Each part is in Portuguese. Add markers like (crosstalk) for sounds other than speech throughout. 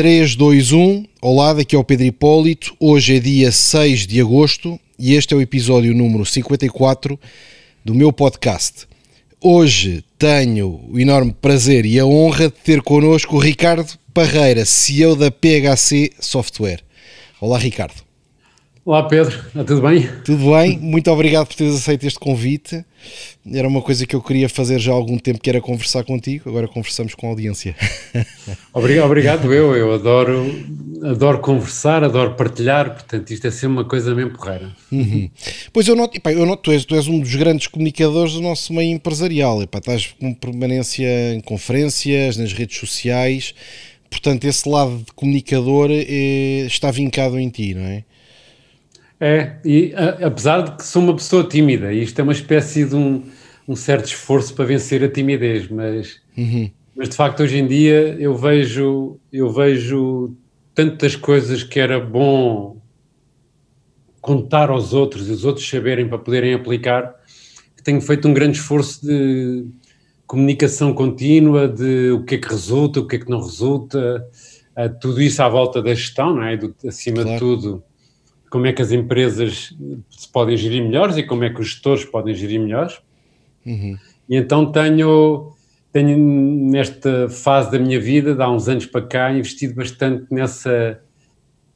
3, 2, 1. Olá, daqui é o Pedro Hipólito. Hoje é dia 6 de agosto e este é o episódio número 54 do meu podcast. Hoje tenho o enorme prazer e a honra de ter connosco o Ricardo Parreira, CEO da PHC Software. Olá, Ricardo. Olá Pedro, está tudo bem? Tudo bem, muito obrigado por teres aceito este convite. Era uma coisa que eu queria fazer já há algum tempo, que era conversar contigo, agora conversamos com a audiência. (laughs) Obrigado, obrigado eu, eu adoro, adoro conversar, adoro partilhar, portanto isto é sempre uma coisa mesmo porreira. Uhum. Pois eu noto, epá, eu noto tu, és, tu és um dos grandes comunicadores do nosso meio empresarial, epá, estás com permanência em conferências, nas redes sociais, portanto esse lado de comunicador eh, está vincado em ti, não é? É, e a, apesar de que sou uma pessoa tímida, isto é uma espécie de um, um certo esforço para vencer a timidez, mas, uhum. mas de facto hoje em dia eu vejo, eu vejo tantas coisas que era bom contar aos outros e os outros saberem para poderem aplicar, que tenho feito um grande esforço de comunicação contínua, de o que é que resulta, o que é que não resulta, tudo isso à volta da gestão, não é? Do, acima claro. de tudo como é que as empresas se podem gerir melhores e como é que os gestores podem gerir melhores. Uhum. E então tenho, tenho, nesta fase da minha vida, de há uns anos para cá, investido bastante nessa,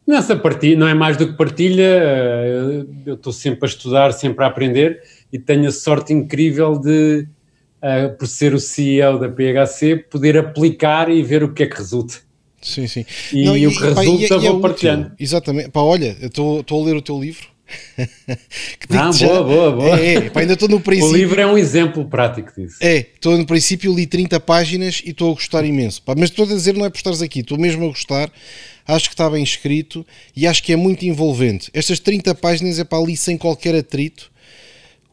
nessa partilha. Não é mais do que partilha, eh, eu estou sempre a estudar, sempre a aprender e tenho a sorte incrível de, uh, por ser o CEO da PHC, poder aplicar e ver o que é que resulta. Sim, sim. E, Não, e, o que pá, resulta e, é vou partilhando. Exatamente. Pá, olha, estou a ler o teu livro. (laughs) ah, já, boa, boa, boa. É, é, pá, ainda estou no (laughs) princípio. O livro é um exemplo prático disso. É, estou no princípio, li 30 páginas e estou a gostar imenso. Pá, mas estou a dizer, não é por estares aqui, estou mesmo a gostar. Acho que está bem escrito e acho que é muito envolvente. Estas 30 páginas é para ali sem qualquer atrito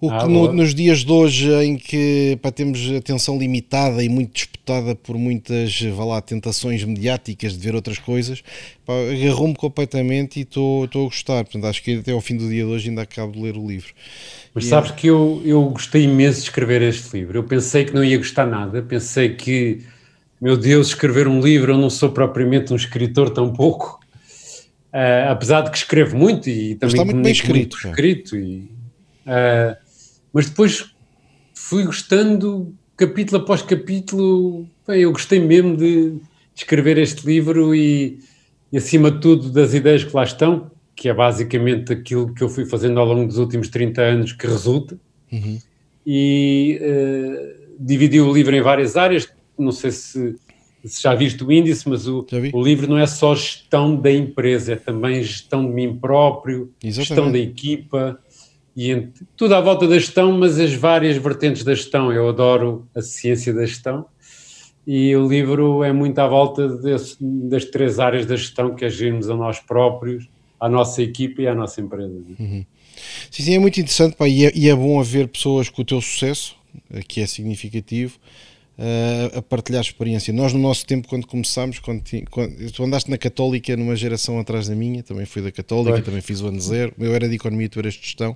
o que ah, no, nos dias de hoje, em que pá, temos atenção limitada e muito disputada por muitas vá lá, tentações mediáticas de ver outras coisas, agarrou-me completamente e estou a gostar. Portanto, acho que até ao fim do dia de hoje ainda acabo de ler o livro. Mas e sabes é... que eu, eu gostei imenso de escrever este livro. Eu pensei que não ia gostar nada, pensei que, meu Deus, escrever um livro, eu não sou propriamente um escritor tão pouco. Uh, apesar de que escrevo muito e também está muito bem escrito. Muito escrito e, uh, mas depois fui gostando, capítulo após capítulo, bem, eu gostei mesmo de, de escrever este livro e, e, acima de tudo, das ideias que lá estão, que é basicamente aquilo que eu fui fazendo ao longo dos últimos 30 anos que resulta. Uhum. E uh, dividi o livro em várias áreas, não sei se, se já viste o índice, mas o, o, livro não é só gestão da empresa, é também gestão de mim próprio, Exatamente. gestão da equipa, e tudo à volta da gestão, mas as várias vertentes da gestão. Eu adoro a ciência da gestão e o livro é muito à volta desse, das três áreas da gestão que agimos a nós próprios, à nossa equipa e à nossa empresa. Uhum. Sim, sim, é muito interessante pá, e, é, e é bom haver pessoas com o teu sucesso, que é significativo, uh, a partilhar experiência. Nós, no nosso tempo, quando começámos, quando, quando, tu andaste na Católica numa geração atrás da minha, também fui da Católica, Foi. também fiz o ano zero. Eu era de Economia tu eras de Gestão.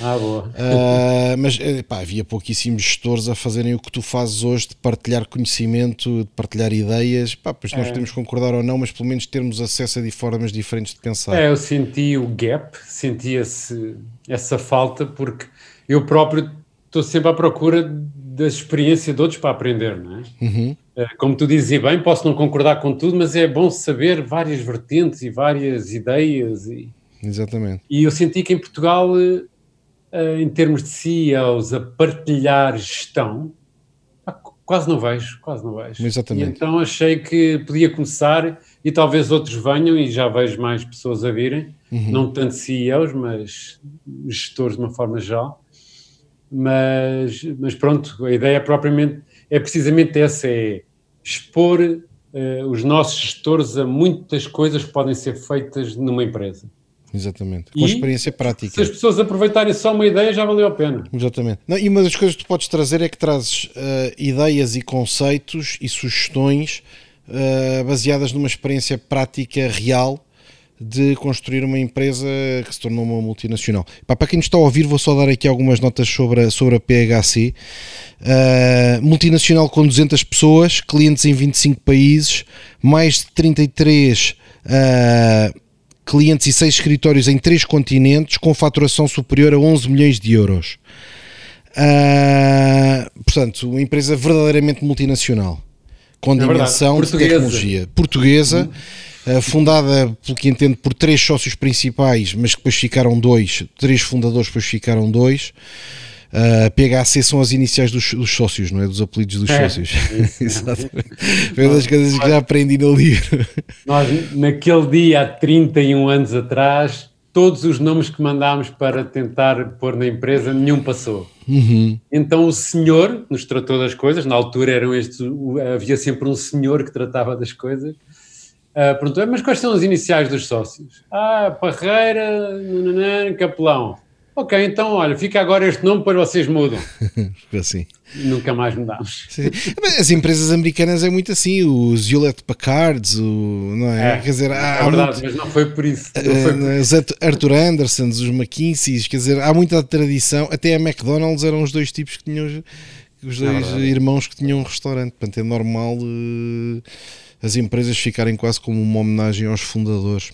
Ah, boa. Uh, mas eh, pá, havia pouquíssimos gestores a fazerem o que tu fazes hoje, de partilhar conhecimento, de partilhar ideias. Pá, pois nós é. podemos concordar ou não, mas pelo menos termos acesso a formas diferentes de pensar. É, eu senti o gap, senti esse, essa falta, porque eu próprio estou sempre à procura da experiência de outros para aprender, não é? Uhum. Eh, como tu dizes bem, posso não concordar com tudo, mas é bom saber várias vertentes e várias ideias. E, Exatamente. E eu senti que em Portugal, eh, eh, em termos de CEOs, a partilhar gestão, quase não vejo, quase não vejo. Exatamente. E então achei que podia começar e talvez outros venham e já vejo mais pessoas a virem, uhum. não tanto CEOs, mas gestores de uma forma geral mas, mas pronto, a ideia propriamente é precisamente essa, é expor uh, os nossos gestores a muitas coisas que podem ser feitas numa empresa. Exatamente, com e, experiência prática. Se as pessoas aproveitarem só uma ideia, já valeu a pena. Exatamente. Não, e uma das coisas que tu podes trazer é que trazes uh, ideias e conceitos e sugestões uh, baseadas numa experiência prática real de construir uma empresa que se tornou uma multinacional. para quem nos está a ouvir, vou só dar aqui algumas notas sobre a, sobre a PHC. Uh, multinacional com 200 pessoas, clientes em 25 países, mais de 33 uh, clientes e 6 escritórios em 3 continentes, com faturação superior a 11 milhões de euros. Uh, portanto, uma empresa verdadeiramente multinacional, com é dimensão de tecnologia portuguesa. Hum fundada, pelo que entendo, por três sócios principais, mas que depois ficaram dois, três fundadores, depois ficaram dois. Uh, eh, PHC são as iniciais dos, dos, sócios, não é? Dos apelidos dos é, sócios. (laughs) (laughs) Exatamente. Foi uma das coisas que já aprendi no livro. Nós, naquele dia, há 31 anos atrás, todos os nomes que mandámos para tentar pôr na empresa, nenhum passou. Uhum. Então o senhor nos tratou das coisas, na altura eram estes, havia sempre um senhor que tratava das coisas, Uh, perguntou, mas quais são as iniciais dos sócios? Ah, Parreira, nananã, Capelão. Ok, então olha, fica agora este nome, depois vocês mudam. (laughs) assim. Nunca mais mudámos. As empresas americanas é muito assim, os Hewlett Packards, o, não é? é quer dizer, há, é verdade, muito, mas não foi por isso. Foi por os Arthur Andersons, os McKinseys, quer dizer, há muita tradição. Até a McDonald's eram os dois tipos que tinham, os dois é irmãos que tinham um restaurante. Portanto, é normal. Uh, as empresas ficarem quase como uma homenagem aos fundadores.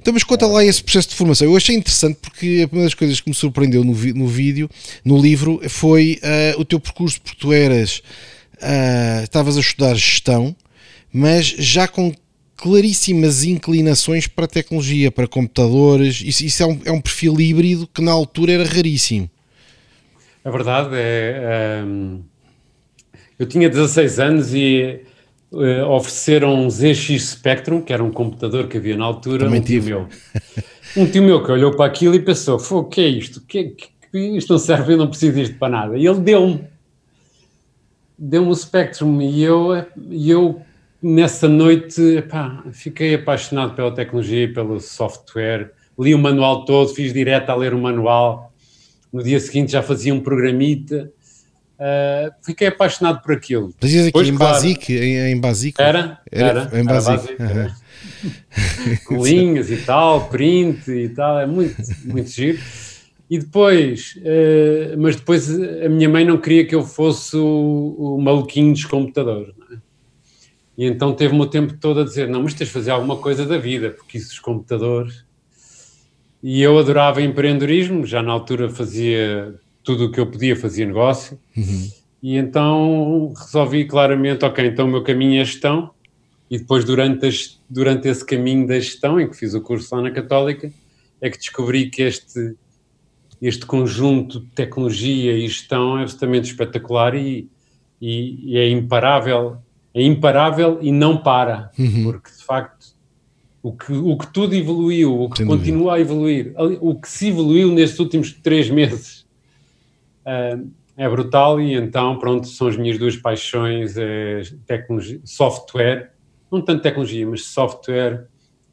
Então, mas conta lá esse processo de formação. Eu achei interessante porque uma das coisas que me surpreendeu no, no vídeo, no livro, foi uh, o teu percurso, porque tu eras, uh, estavas a estudar gestão, mas já com claríssimas inclinações para a tecnologia, para computadores. Isso, isso é, um, é, um, perfil híbrido que na altura era raríssimo. A verdade é. Um, ehm, eu tinha 16 anos e uh, ofereceram um ZX Spectrum, que era um computador que havia na altura, Também um tive. tio meu. Um tio meu que olhou para aquilo e pensou, o que é isto? Que, que, isto não serve, eu não preciso disto para nada. E ele deu-me. Deu-me o Spectrum e eu, eu nessa noite epá, fiquei apaixonado pela tecnologia e pelo software. Li o manual todo, fiz direto a ler o manual. No dia seguinte já fazia um programita Uh, fiquei apaixonado por aquilo. Fazias aqui em claro, Basic? Em, em Basic? Era, era, era, em Basic. Era Com (laughs) linhas e tal, print e tal, é muito, muito giro. E depois, uh, mas depois a minha mãe não queria que eu fosse o, o maluquinho dos computadores. É? E então teve-me o tempo todo a dizer: não, mas tens de fazer alguma coisa da vida, porque isso dos computadores. E eu adorava empreendedorismo, já na altura fazia tudo o que eu podia fazia negócio. Uhum. E então resolvi claramente, ok, então o meu caminho é gestão. E depois, durante, as, durante esse caminho da gestão, em que fiz o curso lá na Católica, é que descobri que este, este conjunto de tecnologia e gestão é absolutamente espetacular e, e, e é imparável. É imparável e não para, uhum. porque de facto o que, o que tudo evoluiu, o que Sem continua dúvida. a evoluir, o que se evoluiu nestes últimos três meses é brutal e então, pronto, são as minhas duas paixões, é tecnologia, software, não tanto tecnologia, mas software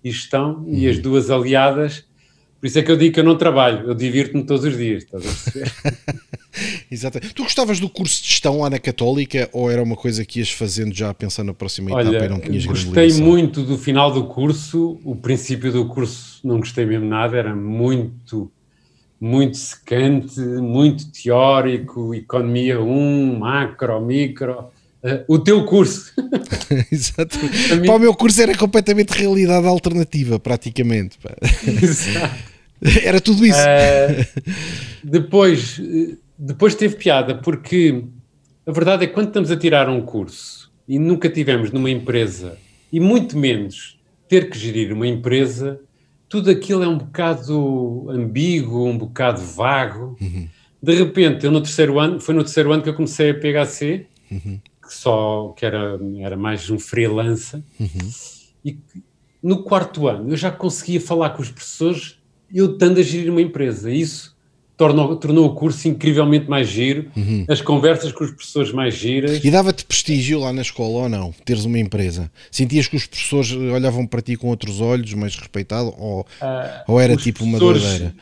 e gestão, e as uhum. duas aliadas, por isso é que eu digo que eu não trabalho, eu divirto-me todos os dias, estás a perceber? (laughs) Exato. Tu gostavas do curso de gestão lá na Católica ou era uma coisa que ias fazendo já pensando na próxima Olha, etapa e não tinhas Gostei muito do final do curso, o princípio do curso não gostei mesmo nada, era muito muito secante, muito teórico, economia 1, macro, micro. Uh, o teu curso. (laughs) (laughs) Exato. Mim... Para o meu curso era completamente realidade alternativa, praticamente. Exato. (laughs) Era tudo isso. Uh, depois, depois teve piada, porque a verdade é que quando estamos a tirar um curso e nunca tivemos numa empresa, e muito menos ter que gerir uma empresa, tudo aquilo é um bocado ambíguo, um bocado vago. Uhum. De repente, eu no terceiro ano, foi no terceiro ano que eu comecei a PHC, uhum. que só que era, era mais um freelancer, uhum. e no quarto ano eu já conseguia falar com os professores, eu estando a gerir uma empresa. Isso tornou, tornou o curso incrivelmente mais giro, uhum. as conversas com os professores mais giras. E dava-te prestígio lá na escola ou não, teres uma empresa? Sentias que os professores olhavam para ti com outros olhos, mais respeitado, ou, uh, ou era tipo uma doideira?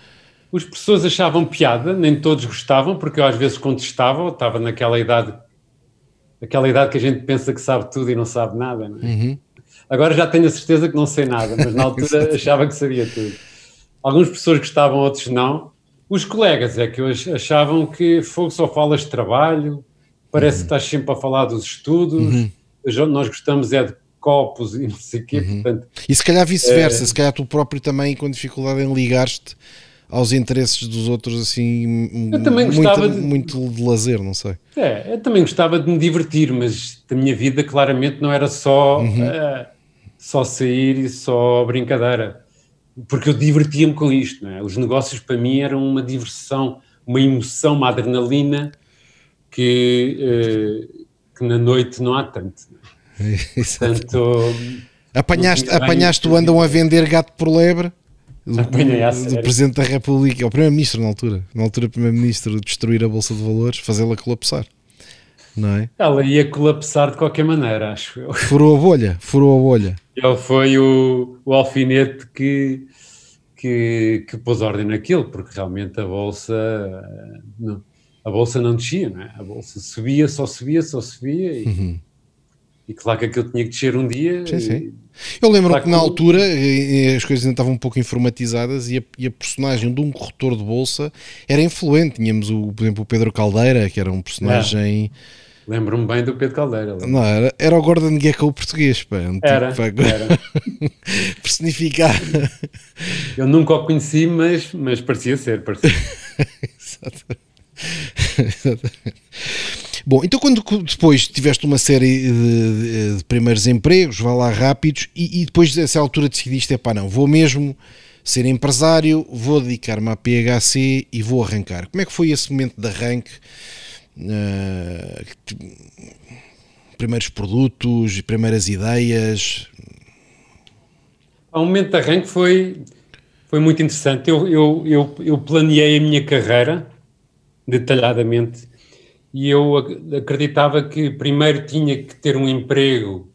Os professores achavam piada, nem todos gostavam, porque eu às vezes contestava, estava naquela idade, aquela idade que a gente pensa que sabe tudo e não sabe nada, não é? Uhum. Agora já tenho a certeza que não sei nada, mas na (laughs) altura achava que sabia tudo. Alguns professores gostavam, outros não. Os colegas é que achavam que fogo só falas de trabalho, parece uhum. que estás sempre a falar dos estudos, uhum. nós gostamos é de copos e (laughs) não sei o quê. Uhum. Portanto, e se calhar vice-versa, é... se calhar tu próprio também com dificuldade em ligar-te aos interesses dos outros assim eu também gostava muito, de... muito de lazer, não sei. É, eu também gostava de me divertir, mas a minha vida claramente não era só, uhum. uh, só sair e só brincadeira. Porque eu divertia-me com isto, é? Os negócios para mim eram uma diversão, uma emoção, uma adrenalina que, uh, que na noite não há tanto. (laughs) Portanto, apanhaste, apanhaste o andam a vender gato por lebre? do, do Presidente da República, o Primeiro-Ministro na altura, na altura Primeiro-Ministro, destruir a Bolsa de Valores, fazê-la colapsar. Não é? Ela ia colapsar de qualquer maneira, acho eu. Furou a bolha, furou a bolha. Ele foi o, o alfinete que, que, que pôs ordem naquilo, porque realmente a Bolsa não, a Bolsa não descia, não é? A Bolsa subia, só subia, só subia e, uhum. e claro que aquilo tinha que descer um dia. Sim, sim. Eu lembro que na altura as coisas ainda estavam um pouco informatizadas e a, e a, personagem de um corretor de bolsa era influente. Tínhamos, o, por exemplo, o Pedro Caldeira, que era um personagem. É. Lembro-me bem do Pedro Caldeira. Não, era, era o Gordon Gecko português, pá. Um era, tipo, era. (laughs) personificar. (laughs) Eu nunca o conheci, mas, mas parecia ser, parecia. (laughs) Exatamente. Exatamente. Bom, então quando depois tiveste uma série de, de primeiros empregos, vá lá rápidos, e, e depois dessa altura decidiste, é pá não, vou mesmo ser empresário, vou dedicar-me à PHC e vou arrancar. Como é que foi esse momento de arranque? Uh, primeiros produtos, primeiras ideias? O momento de arranque foi, foi muito interessante. Eu, eu, eu, eu planeei a minha carreira detalhadamente e eu acreditava que primeiro tinha que ter um emprego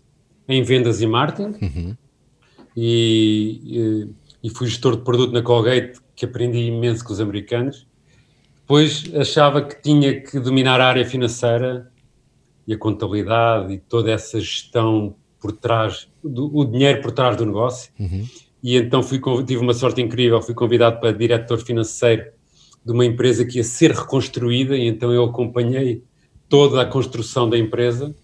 em vendas e marketing uhum. e, e, fui gestor de produto na Colgate que aprendi imenso com os americanos depois achava que tinha que dominar a área financeira e a contabilidade e toda essa gestão por trás do o dinheiro por trás do negócio uhum. e então fui tive uma sorte incrível fui convidado para diretor financeiro de uma empresa que ia ser reconstruída, e então eu acompanhei toda a construção da empresa.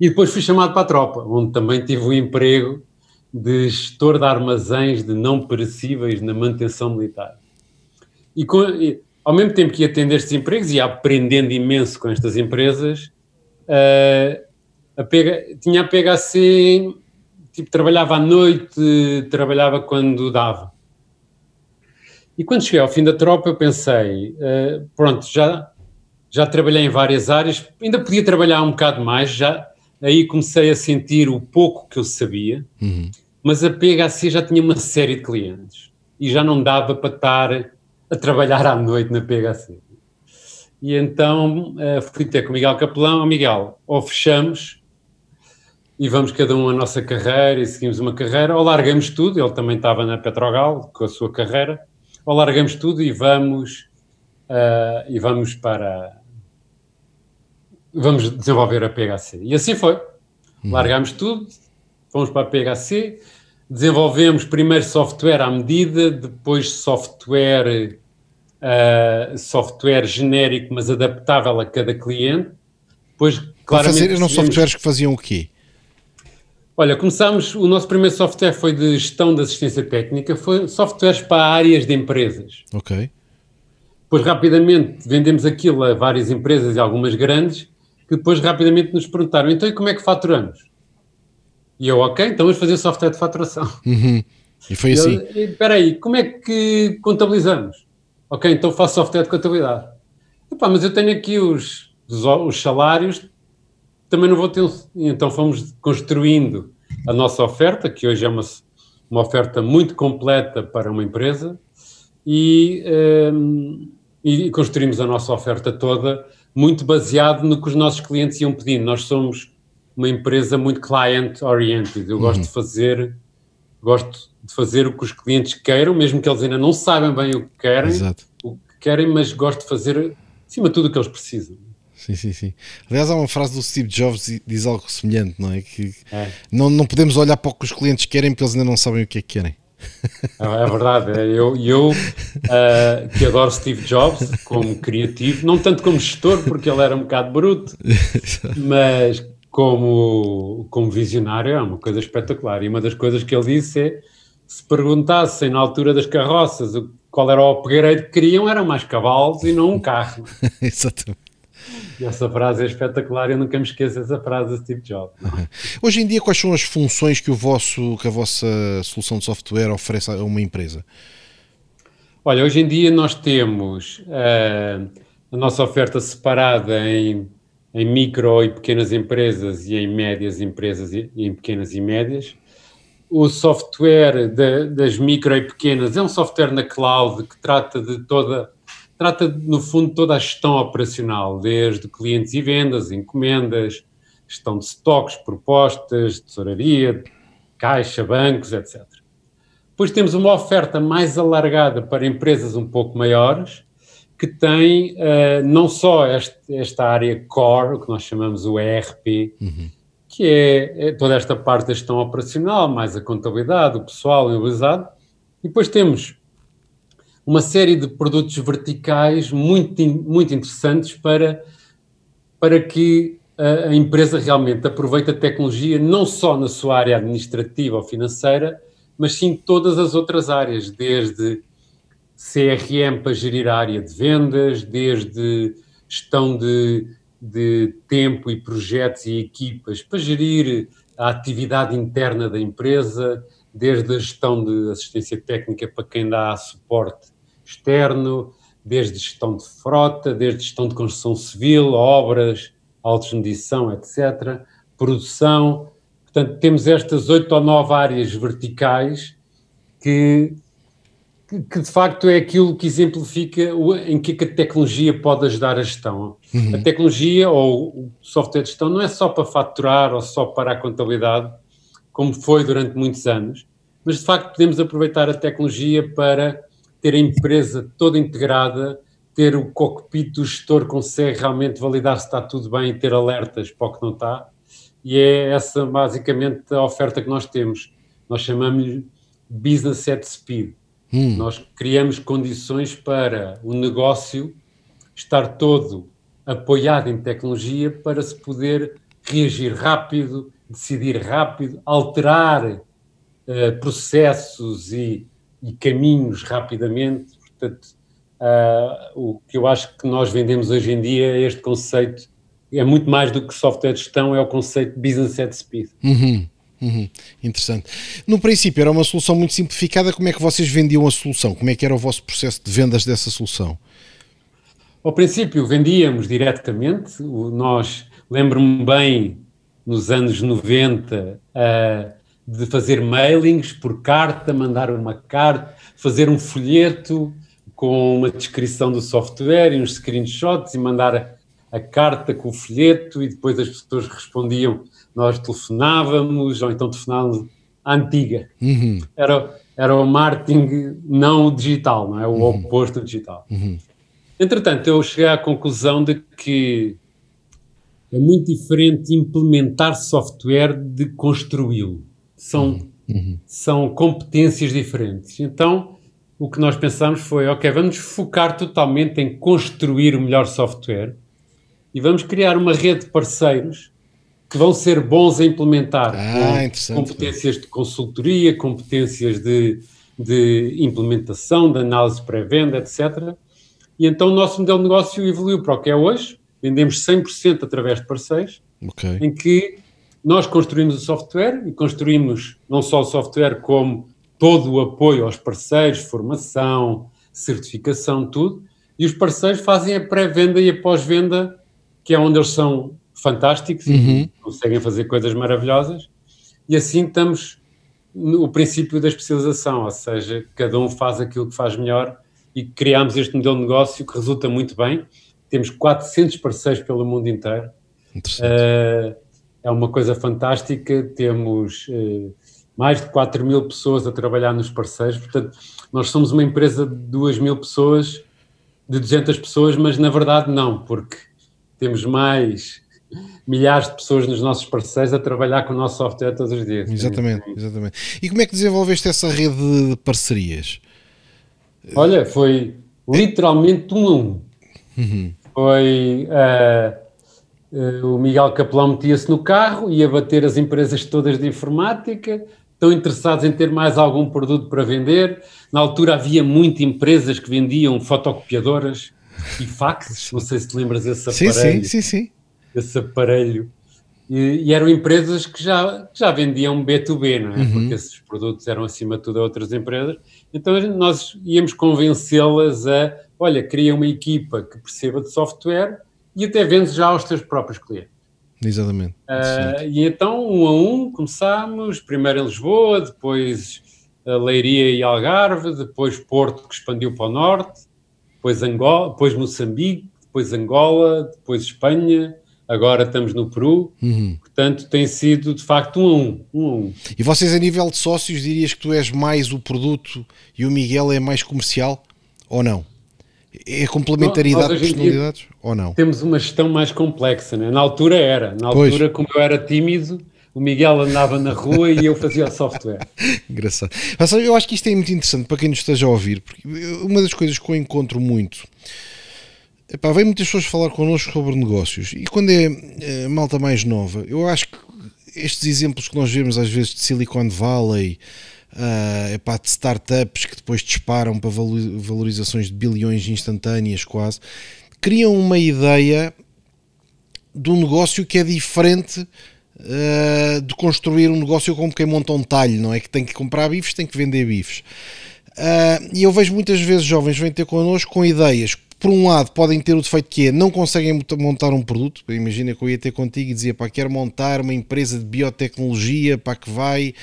E depois fui chamado para a tropa, onde também tive o um emprego de gestor de armazéns de não perecíveis na manutenção militar. E, com, e ao mesmo tempo que ia atender estes empregos, ia aprendendo imenso com estas empresas, uh, a PH, tinha a PHC, tipo, trabalhava à noite, trabalhava quando dava. E quando cheguei ao fim da tropa, eu pensei, uh, pronto, já, já trabalhei em várias áreas, ainda podia trabalhar um bocado mais, já aí comecei a sentir o pouco que eu sabia, uhum. mas a PHC já tinha uma série de clientes e já não dava para estar a trabalhar à noite na PHC. E então uh, fui ter com o Miguel Capelão, oh, Miguel, ou fechamos e vamos cada um a nossa carreira e seguimos uma carreira, ou largamos tudo, ele também estava na Petrogal com a sua carreira, ou largamos tudo e vamos uh, e vamos para vamos desenvolver a PHC. E assim foi. Hum. Largámos tudo, fomos para a PHC, desenvolvemos primeiro software à medida, depois software uh, software genérico, mas adaptável a cada cliente. Depois, claramente, fazer, eram softwares que faziam o quê? Olha, começámos, o nosso primeiro software foi de gestão de assistência técnica, foi softwares para áreas de empresas. Ok. Depois, rapidamente, vendemos aquilo a várias empresas e algumas grandes, que depois rapidamente nos perguntaram, então e como é que faturamos? E eu, ok, então vamos fazer software de faturação. Uhum. E foi assim. Espera aí, como é que contabilizamos? Ok, então faço software de contabilidade. Epá, mas eu tenho aqui os, os, os salários também não vou ter. Então fomos construindo a nossa oferta, que hoje é uma, uma oferta muito completa para uma empresa, e, um, e construímos a nossa oferta toda muito baseado no que os nossos clientes iam pedindo. Nós somos uma empresa muito client-oriented. Eu uhum. gosto de fazer gosto de fazer o que os clientes queiram, mesmo que eles ainda não saibam bem o que querem, Exato. o que querem, mas gosto de fazer, acima de tudo, o que eles precisam. Sim, sim, sim. Aliás, há uma frase do Steve Jobs que diz algo semelhante, não é? Que é. Não, não podemos olhar para o que os clientes querem porque eles ainda não sabem o que é que querem. É, é verdade, é, eu, eu uh, que adoro Steve Jobs como criativo, não tanto como gestor, porque ele era um bocado bruto, (laughs) mas como, como visionário é uma coisa espetacular. E uma das coisas que ele disse é: se perguntassem na altura das carroças qual era o upgrade que queriam, eram mais cavalos e não um carro. (laughs) Exatamente. E essa frase é espetacular, eu nunca me esqueço dessa frase do Steve Jobs. (laughs) Hoje em dia, quais são as funções que, o vosso, que a vossa solução de software oferece a uma empresa? Olha, hoje em dia nós temos uh, a nossa oferta separada em, em micro e pequenas empresas e em médias empresas e, em pequenas e médias. O software de, das micro e pequenas é um software na cloud que trata de toda trata, no fundo, toda a gestão operacional, desde clientes e vendas, encomendas, gestão de estoques, propostas, tesouraria, caixa, bancos, etc. Depois temos uma oferta mais alargada para empresas um pouco maiores, que tem uh, não só este, esta área core, o que nós chamamos o ERP, uhum. que é, é, toda esta parte da gestão operacional, mais a contabilidade, o pessoal imobilizado, e depois temos uma série de produtos verticais muito, muito interessantes para, para que a, a empresa realmente aproveite a tecnologia não só na sua área administrativa ou financeira, mas sim todas as outras áreas, desde CRM para gerir a área de vendas, desde gestão de, de tempo e projetos e equipas para gerir a atividade interna da empresa, desde a gestão de assistência técnica para quem dá suporte externo, desde gestão de frota, desde gestão de construção civil, obras, altos de medição, etc., produção. Portanto, temos estas oito ou nove áreas verticais que, que, que, de facto é aquilo que exemplifica o, em que a tecnologia pode ajudar a gestão. Uhum. A tecnologia ou o software de gestão não é só para faturar ou só para a contabilidade, como foi durante muitos anos, mas de facto podemos aproveitar a tecnologia para ter a empresa toda integrada, ter o cockpit do gestor consegue realmente validar se está tudo bem e ter alertas para o que não está. E é essa basicamente a oferta que nós temos. Nós chamamos-lhe Business at Speed. Hum. Nós criamos condições para o negócio estar todo apoiado em tecnologia para se poder reagir rápido, decidir rápido, alterar uh, processos e e caminhos rapidamente. Portanto, uh, o que eu acho que nós vendemos hoje em dia é este conceito, é muito mais do que software de gestão, é o conceito business at speed. Uhum. Uhum, interessante. No princípio era uma solução muito simplificada. Como é que vocês vendiam a solução? Como é que era o vosso processo de vendas dessa solução? Ao princípio vendíamos diretamente. Nós, lembro-me bem, nos anos 90, uh, de fazer mailings por carta, mandar uma carta, fazer um folheto com uma descrição do software e uns screenshots e mandar a, carta com o folheto e depois as pessoas respondiam, nós telefonávamos ou então telefonávamos à antiga. Uhum. Era, era o marketing não digital, não é? O uhum. oposto digital. Uhum. Entretanto, eu cheguei à conclusão de que é muito diferente implementar software de construí-lo são, uhum. são competências diferentes. Então, o que nós pensamos foi, ok, vamos focar totalmente em construir o melhor software e vamos criar uma rede de parceiros que vão ser bons a implementar ah, competências de consultoria, competências de, de implementação, de análise pré-venda, etc. E então o nosso modelo de negócio evoluiu para o que é hoje, vendemos 100% através de parceiros, okay. em que nós construímos o software e construímos não só o software, como todo o apoio aos parceiros, formação, certificação, tudo. E os parceiros fazem a pré-venda e a pós-venda, que é onde eles são fantásticos uhum. e conseguem fazer coisas maravilhosas. E assim estamos no princípio da especialização, ou seja, cada um faz aquilo que faz melhor e criamos este modelo de negócio que resulta muito bem. Temos 400 parceiros pelo mundo inteiro. Uh, é uma coisa fantástica. Temos eh, mais de 4 mil pessoas a trabalhar nos parceiros, portanto, nós somos uma empresa de 2 mil pessoas, de 200 pessoas, mas na verdade não, porque temos mais milhares de pessoas nos nossos parceiros a trabalhar com o nosso software todos os dias. Exatamente, exatamente. E como é que desenvolveste essa rede de parcerias? Olha, foi literalmente um a um. Uhum. Foi uh, uh, o Miguel Capelão metia-se no carro, ia bater as empresas todas de informática, estão interessados em ter mais algum produto para vender. Na altura havia muitas empresas que vendiam fotocopiadoras e faxes, não sei se te lembras desse aparelho. Sim, sim, sim. Esse aparelho. E, e, eram empresas que já, já vendiam B2B, não é? Uhum. Porque esses produtos eram acima de tudo a outras empresas. Então nós íamos convencê-las a, olha, cria uma equipa que perceba de software e até vende já aos teus próprios clientes. Exatamente. Uh, e então, um a um, começámos, primeiro em Lisboa, depois Leiria e Algarve, depois Porto, que expandiu para o norte, depois, Angola, depois Moçambique, depois Angola, depois Espanha, agora estamos no Peru, uhum. portanto tem sido de facto um a um, um a um. E vocês a nível de sócios dirias que tu és mais o produto e o Miguel é mais comercial ou não? É complementaridade de personalidades ou não? Temos uma gestão mais complexa, né? na altura era, na altura pois. como eu era tímido, o Miguel andava na rua e eu fazia o software. (laughs) Engraçado. Eu acho que isto é muito interessante para quem nos esteja a ouvir, porque uma das coisas que eu encontro muito Epá, vem muitas pessoas falar connosco sobre negócios e quando é, é malta mais nova, eu acho que estes exemplos que nós vemos às vezes de Silicon Valley, uh, epá, de startups que depois disparam para valorizações de bilhões instantâneas quase, criam uma ideia de um negócio que é diferente uh, de construir um negócio como quem monta um talho, não é? Que tem que comprar bifes, tem que vender bifes. Uh, e eu vejo muitas vezes jovens vêm ter connosco com ideias por um lado, podem ter o defeito que é não conseguem montar um produto. Imagina que eu ia ter contigo e dizia: pá, quero montar uma empresa de biotecnologia para que vai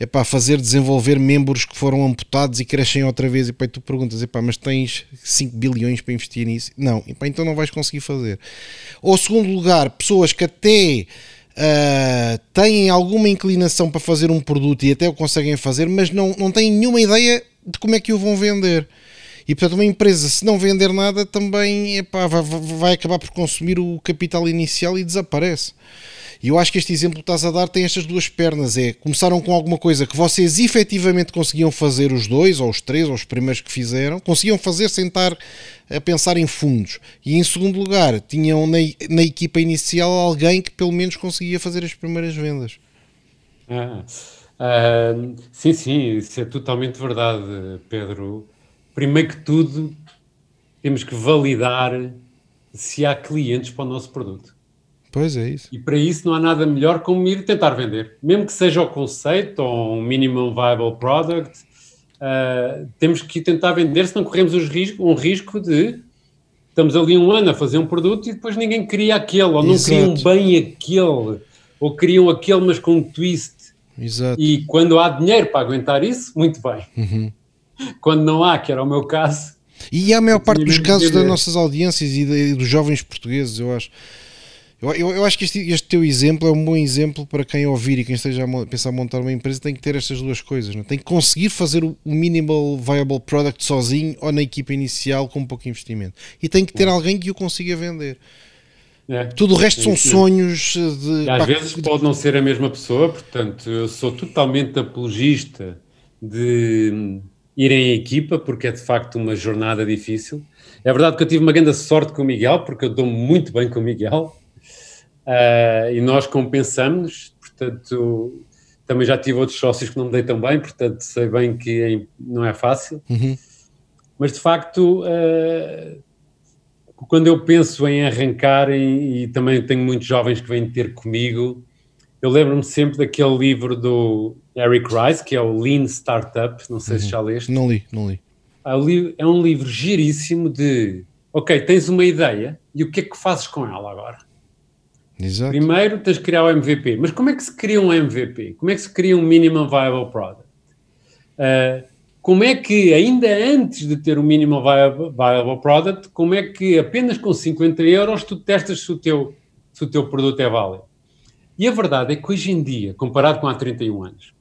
é para fazer desenvolver membros que foram amputados e crescem outra vez. E pá, tu perguntas: pá, mas tens 5 bilhões para investir nisso? Não, e pá, então não vais conseguir fazer. Ou, segundo lugar, pessoas que até. Uh, têm alguma inclinação para fazer um produto e até o conseguem fazer, mas não, não têm nenhuma ideia de como é que o vão vender. E portanto, uma empresa, se não vender nada, também epá, vai, vai acabar por consumir o capital inicial e desaparece. E eu acho que este exemplo que estás a dar tem estas duas pernas: é começaram com alguma coisa que vocês efetivamente conseguiam fazer, os dois, ou os três, ou os primeiros que fizeram, conseguiam fazer sem estar a pensar em fundos. E em segundo lugar, tinham na, na equipa inicial alguém que pelo menos conseguia fazer as primeiras vendas. Ah, ah, sim, sim, isso é totalmente verdade, Pedro primeiro que tudo, temos que validar se há clientes para o nosso produto. Pois é isso. E para isso não há nada melhor como ir tentar vender. Mesmo que seja o conceito ou um minimum viable product, uh, temos que tentar vender, senão corremos os risco, um risco de estamos ali um ano a fazer um produto e depois ninguém queria aquele, ou não Exato. queriam bem aquele, ou queriam aquele, mas com um twist. Exato. E quando há dinheiro para aguentar isso, muito bem. Uhum quando não há, que era o meu caso. E a maior parte dos casos das nossas audiências e, de, dos jovens portugueses, eu acho. Eu, eu, eu, acho que este, este, teu exemplo é um bom exemplo para quem ouvir e quem esteja a pensar em montar uma empresa tem que ter estas duas coisas. Não? É? Tem que conseguir fazer o minimal viable product sozinho ou na equipa inicial com pouco investimento. E tem que ter alguém que o consiga vender. É, Tudo o resto são sonhos de. E às vezes pode não ser a mesma pessoa, portanto, eu sou totalmente apologista de ir em equipa, porque é de facto uma jornada difícil. É verdade que eu tive uma grande sorte com o Miguel, porque eu dou muito bem com o Miguel, uh, e nós compensamos, portanto, também já tive outros sócios que não me dei tão bem, portanto, sei bem que é, não é fácil. Uhum. Mas de facto, uh, quando eu penso em arrancar, e, e também tenho muitos jovens que vêm ter comigo, eu lembro-me sempre daquele livro do Eric Rice, que é o Lean Startup, não sei uhum. se já leste. Não li, não li. É um livro giríssimo de, ok, tens uma ideia e o que é que fazes com ela agora? Exato. Primeiro tens de criar o MVP, mas como é que se cria um MVP? Como é que se cria um Minimum Viable Product? Uh, como é que, ainda antes de ter o Minimum Viable, viable Product, como é que apenas com 50 euros tu testas se o teu, se o teu produto é válido? E a verdade é que hoje em dia, comparado com há 31 anos,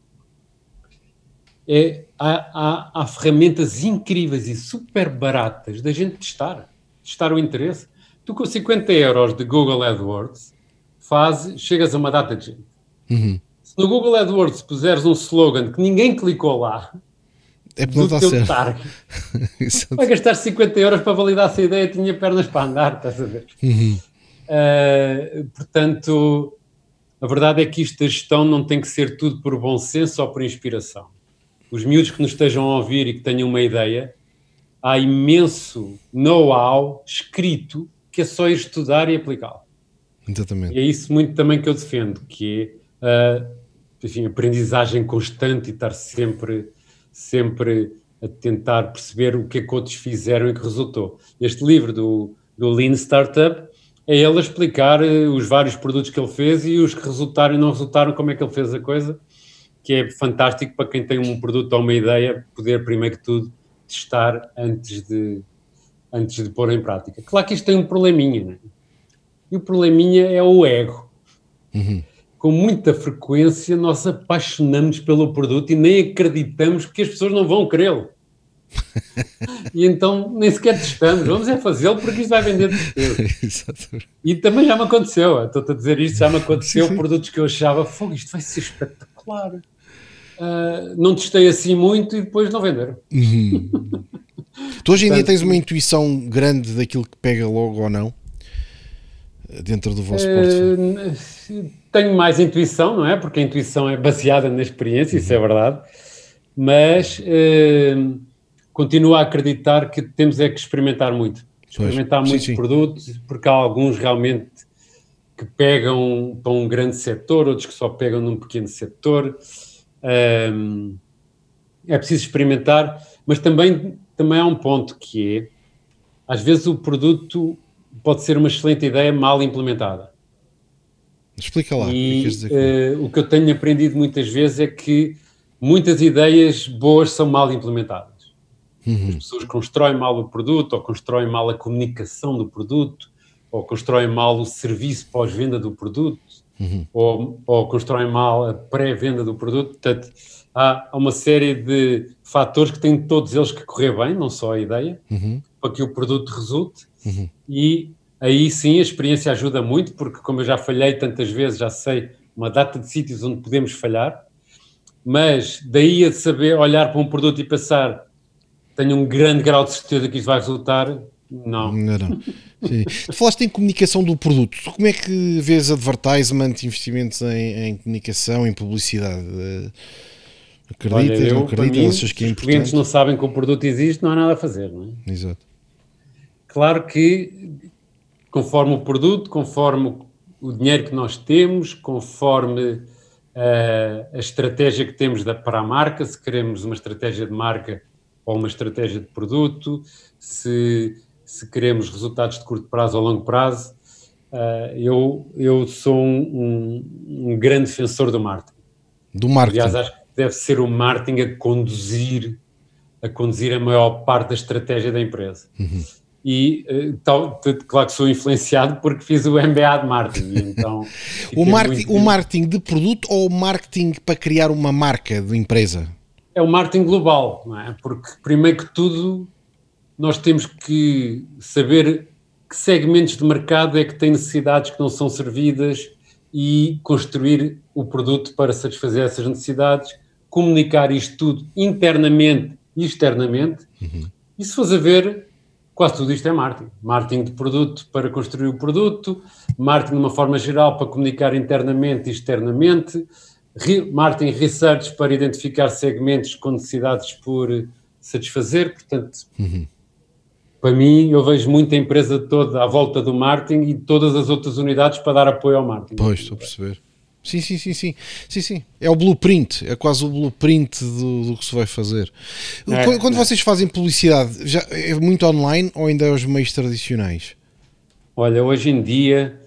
é, há, há, há, ferramentas incríveis e super baratas da gente testar, testar o interesse. Tu com 50 euros de Google AdWords faz, chegas a uma data de gente. Uhum. Se no Google AdWords puseres um slogan que ninguém clicou lá, é porque não teu certo. target, (laughs) vai gastar 50 euros para validar essa ideia, tinha pernas para andar, estás a ver? Uhum. Uh, portanto, a verdade é que isto da gestão não tem que ser tudo por bom senso ou por inspiração. Os miúdos que nos estejam a ouvir e que tenham uma ideia, há imenso know-how escrito que é só ir estudar e aplicá-lo. Exatamente. E é isso muito também que eu defendo, que é uh, enfim, aprendizagem constante e estar sempre, sempre a tentar perceber o que é que outros fizeram e que resultou. Este livro do, do Lean Startup é ele a explicar uh, os vários produtos que ele fez e os que resultaram e não resultaram, como é que ele fez a coisa, que é fantástico para quem tem um produto ou uma ideia, poder primeiro que tudo testar antes de, antes de pôr em prática. Claro que isto tem um probleminha, né? E o probleminha é o ego. Uhum. Com muita frequência nós apaixonamos pelo produto e nem acreditamos que as pessoas não vão querê-lo. E então nem sequer testamos, vamos é fazê-lo porque isto vai vender de certeza. (laughs) E também já me aconteceu, estou-te a dizer isto, já me aconteceu, Sim, sim. produtos que eu achava, fogo, isto vai ser espetacular. Ah, não testei assim muito e depois não venderam. Tu hoje em dia Portanto- tens uma intuição grande daquilo que pega logo ou não dentro do vosso portfólio. Eh, tenho mais intuição, não é? Porque a intuição é baseada na experiência, isso é verdade. Mas eh, continuo a acreditar que temos é que experimentar muito. Experimentar sim, muitos sim. produtos, porque há alguns realmente que pegam para um grande setor, outros que só pegam num pequeno setor. Ahm, é preciso experimentar, mas também, também há um ponto que é, às vezes o produto pode ser uma excelente ideia mal implementada. Explica lá. que é que E dizer com- eh, o que eu tenho aprendido muitas vezes é que muitas ideias boas são mal implementadas. Uhum. As pessoas constroem mal o produto, ou constroem mal a comunicação do produto, ou constroem mal o serviço pós-venda do produto, ou, ou constroem mal a pré-venda do produto. Portanto, há uma série de fatores que têm todos eles que correr bem, não só a ideia, Uhum. para que o produto resulte. E aí sim a experiência ajuda muito, porque como eu já falhei tantas vezes, já sei uma data de sítios onde podemos falhar, mas daí a saber olhar para um produto e pensar tenho um grande grau de certeza que isto vai resultar, não. Não, não. Falaste em comunicação do produto. Como é que vês advertisement, investimentos em, em comunicação, em publicidade? Eh, Acreditas, Olha, não eu, para acreditas? Achas que é os clientes importante? não sabem que o produto existe, não há nada a fazer, não é? Exato. Claro que, conforme o produto, conforme o dinheiro que nós temos, conforme eh, a estratégia que temos da, para a marca, se queremos uma estratégia de marca ou uma estratégia de produto, se, se queremos resultados de curto prazo ou longo prazo, eh, eu, eu sou um, um- um grande defensor do marketing. Do marketing. Aliás, acho que deve ser o marketing a conduzir, a conduzir a maior parte da estratégia da empresa. E eh, tal, claro que sou influenciado porque fiz o MBA de marketing. Então, (laughs) o, marketing, muito- o marketing de produto ou o marketing para criar uma marca de empresa? É o marketing global, não é? Porque, primeiro que tudo, nós temos que saber que segmentos de mercado é que têm necessidades que não são servidas e construir o produto para satisfazer essas necessidades, comunicar isto tudo internamente e externamente. E se fores a ver, quase tudo isto é marketing. Marketing de produto para construir o produto, marketing de uma forma geral para comunicar internamente e externamente, marketing research para identificar segmentos com necessidades por satisfazer. Portanto, para mim, eu vejo muita empresa toda à volta do marketing e todas as outras unidades para dar apoio ao marketing. Pois, estou a perceber. Sim, sim, sim, sim. Sim, sim. É o blueprint, é quase o blueprint do, do que se vai fazer. É, quando quando é. vocês fazem publicidade, já é muito online ou ainda é os meios tradicionais? Olha, hoje em dia,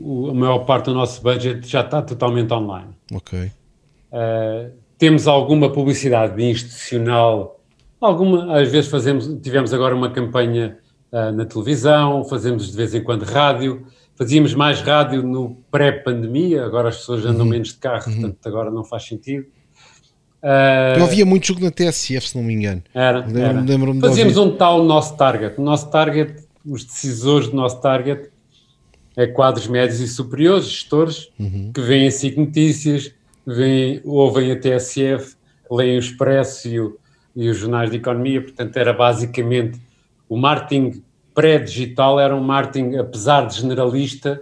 o- a maior parte do nosso budget já está totalmente online. Ok. Uh, temos alguma publicidade institucional, alguma, às vezes fazemos, tivemos agora uma campanha uh, na televisão, fazemos de vez em quando rádio, fazíamos mais rádio no pré-pandemia, agora as pessoas andam menos de carro, portanto agora não faz sentido. Uh, Eu ouvia muito jogo na TSF, se não me engano. era, Lembro- era. lembro-me de Fazíamos um tal nosso target. O nosso target os decisores do nosso target é quadros médios e superiores, gestores, uhum. que veem SIC Notícias, veem, ouvem a TSF, leem o Expresso e, o, e os jornais de economia, portanto era basicamente o marketing pré-digital, era um marketing, apesar de generalista,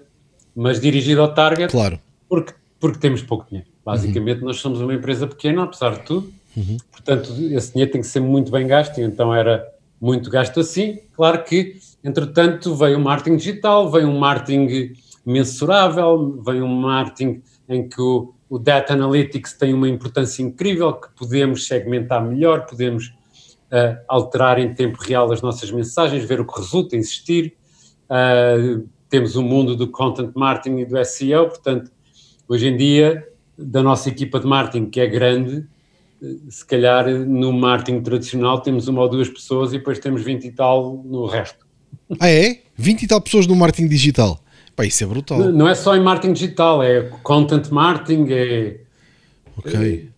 mas dirigido ao target, claro. porque, porque temos pouco dinheiro. Basicamente uhum. nós somos uma empresa pequena, apesar de tudo, uhum. portanto esse dinheiro tem que ser muito bem gasto, e então era muito gasto assim. Claro que, entretanto, veio o marketing digital, veio um marketing mensurável, veio um marketing em que o, o Data Analytics tem uma importância incrível, que podemos segmentar melhor, podemos uh, alterar em tempo real as nossas mensagens, ver o que resulta, insistir. Uh, temos o mundo do content marketing e do SEO, portanto, hoje em dia, da nossa equipa de marketing, que é grande, se calhar no marketing tradicional temos uma ou duas pessoas e depois temos 20 e tal no resto. Ah, é? 20 e tal pessoas no marketing digital? Pá, isso é brutal. Não, não é só em marketing digital, é content marketing, é. Ok.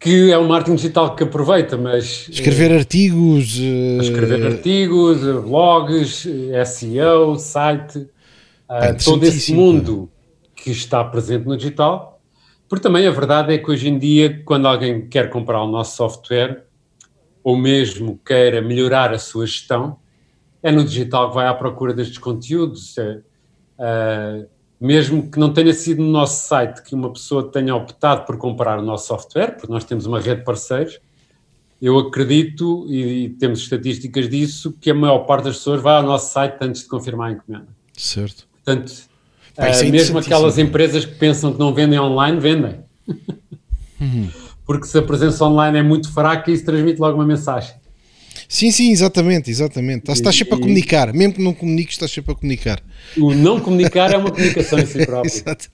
que é o marketing digital que aproveita, mas. Escrever é, artigos. Escrever artigos, blogs, SEO, site. Pá, todo esse mundo que está presente no digital porque também a verdade é que hoje em dia, quando alguém quer comprar o nosso software, ou mesmo queira melhorar a sua gestão, é no digital que vai à procura destes conteúdos. É, uh, mesmo que não tenha sido no nosso site que uma pessoa tenha optado por comprar o nosso software, porque nós temos uma rede de parceiros, eu acredito, e, e temos estatísticas disso, que a maior parte das pessoas vai ao nosso site antes de confirmar a encomenda. Certo. Portanto, é mesmo aquelas empresas que pensam que não vendem online, vendem. Uhum. Porque se a presença online é muito fraca, isso transmite logo uma mensagem. Sim, sim, exatamente, exatamente. Estás, estás sempre a comunicar, mesmo que não comuniques, estás sempre a comunicar. O não comunicar é uma comunicação em si (laughs) próprio.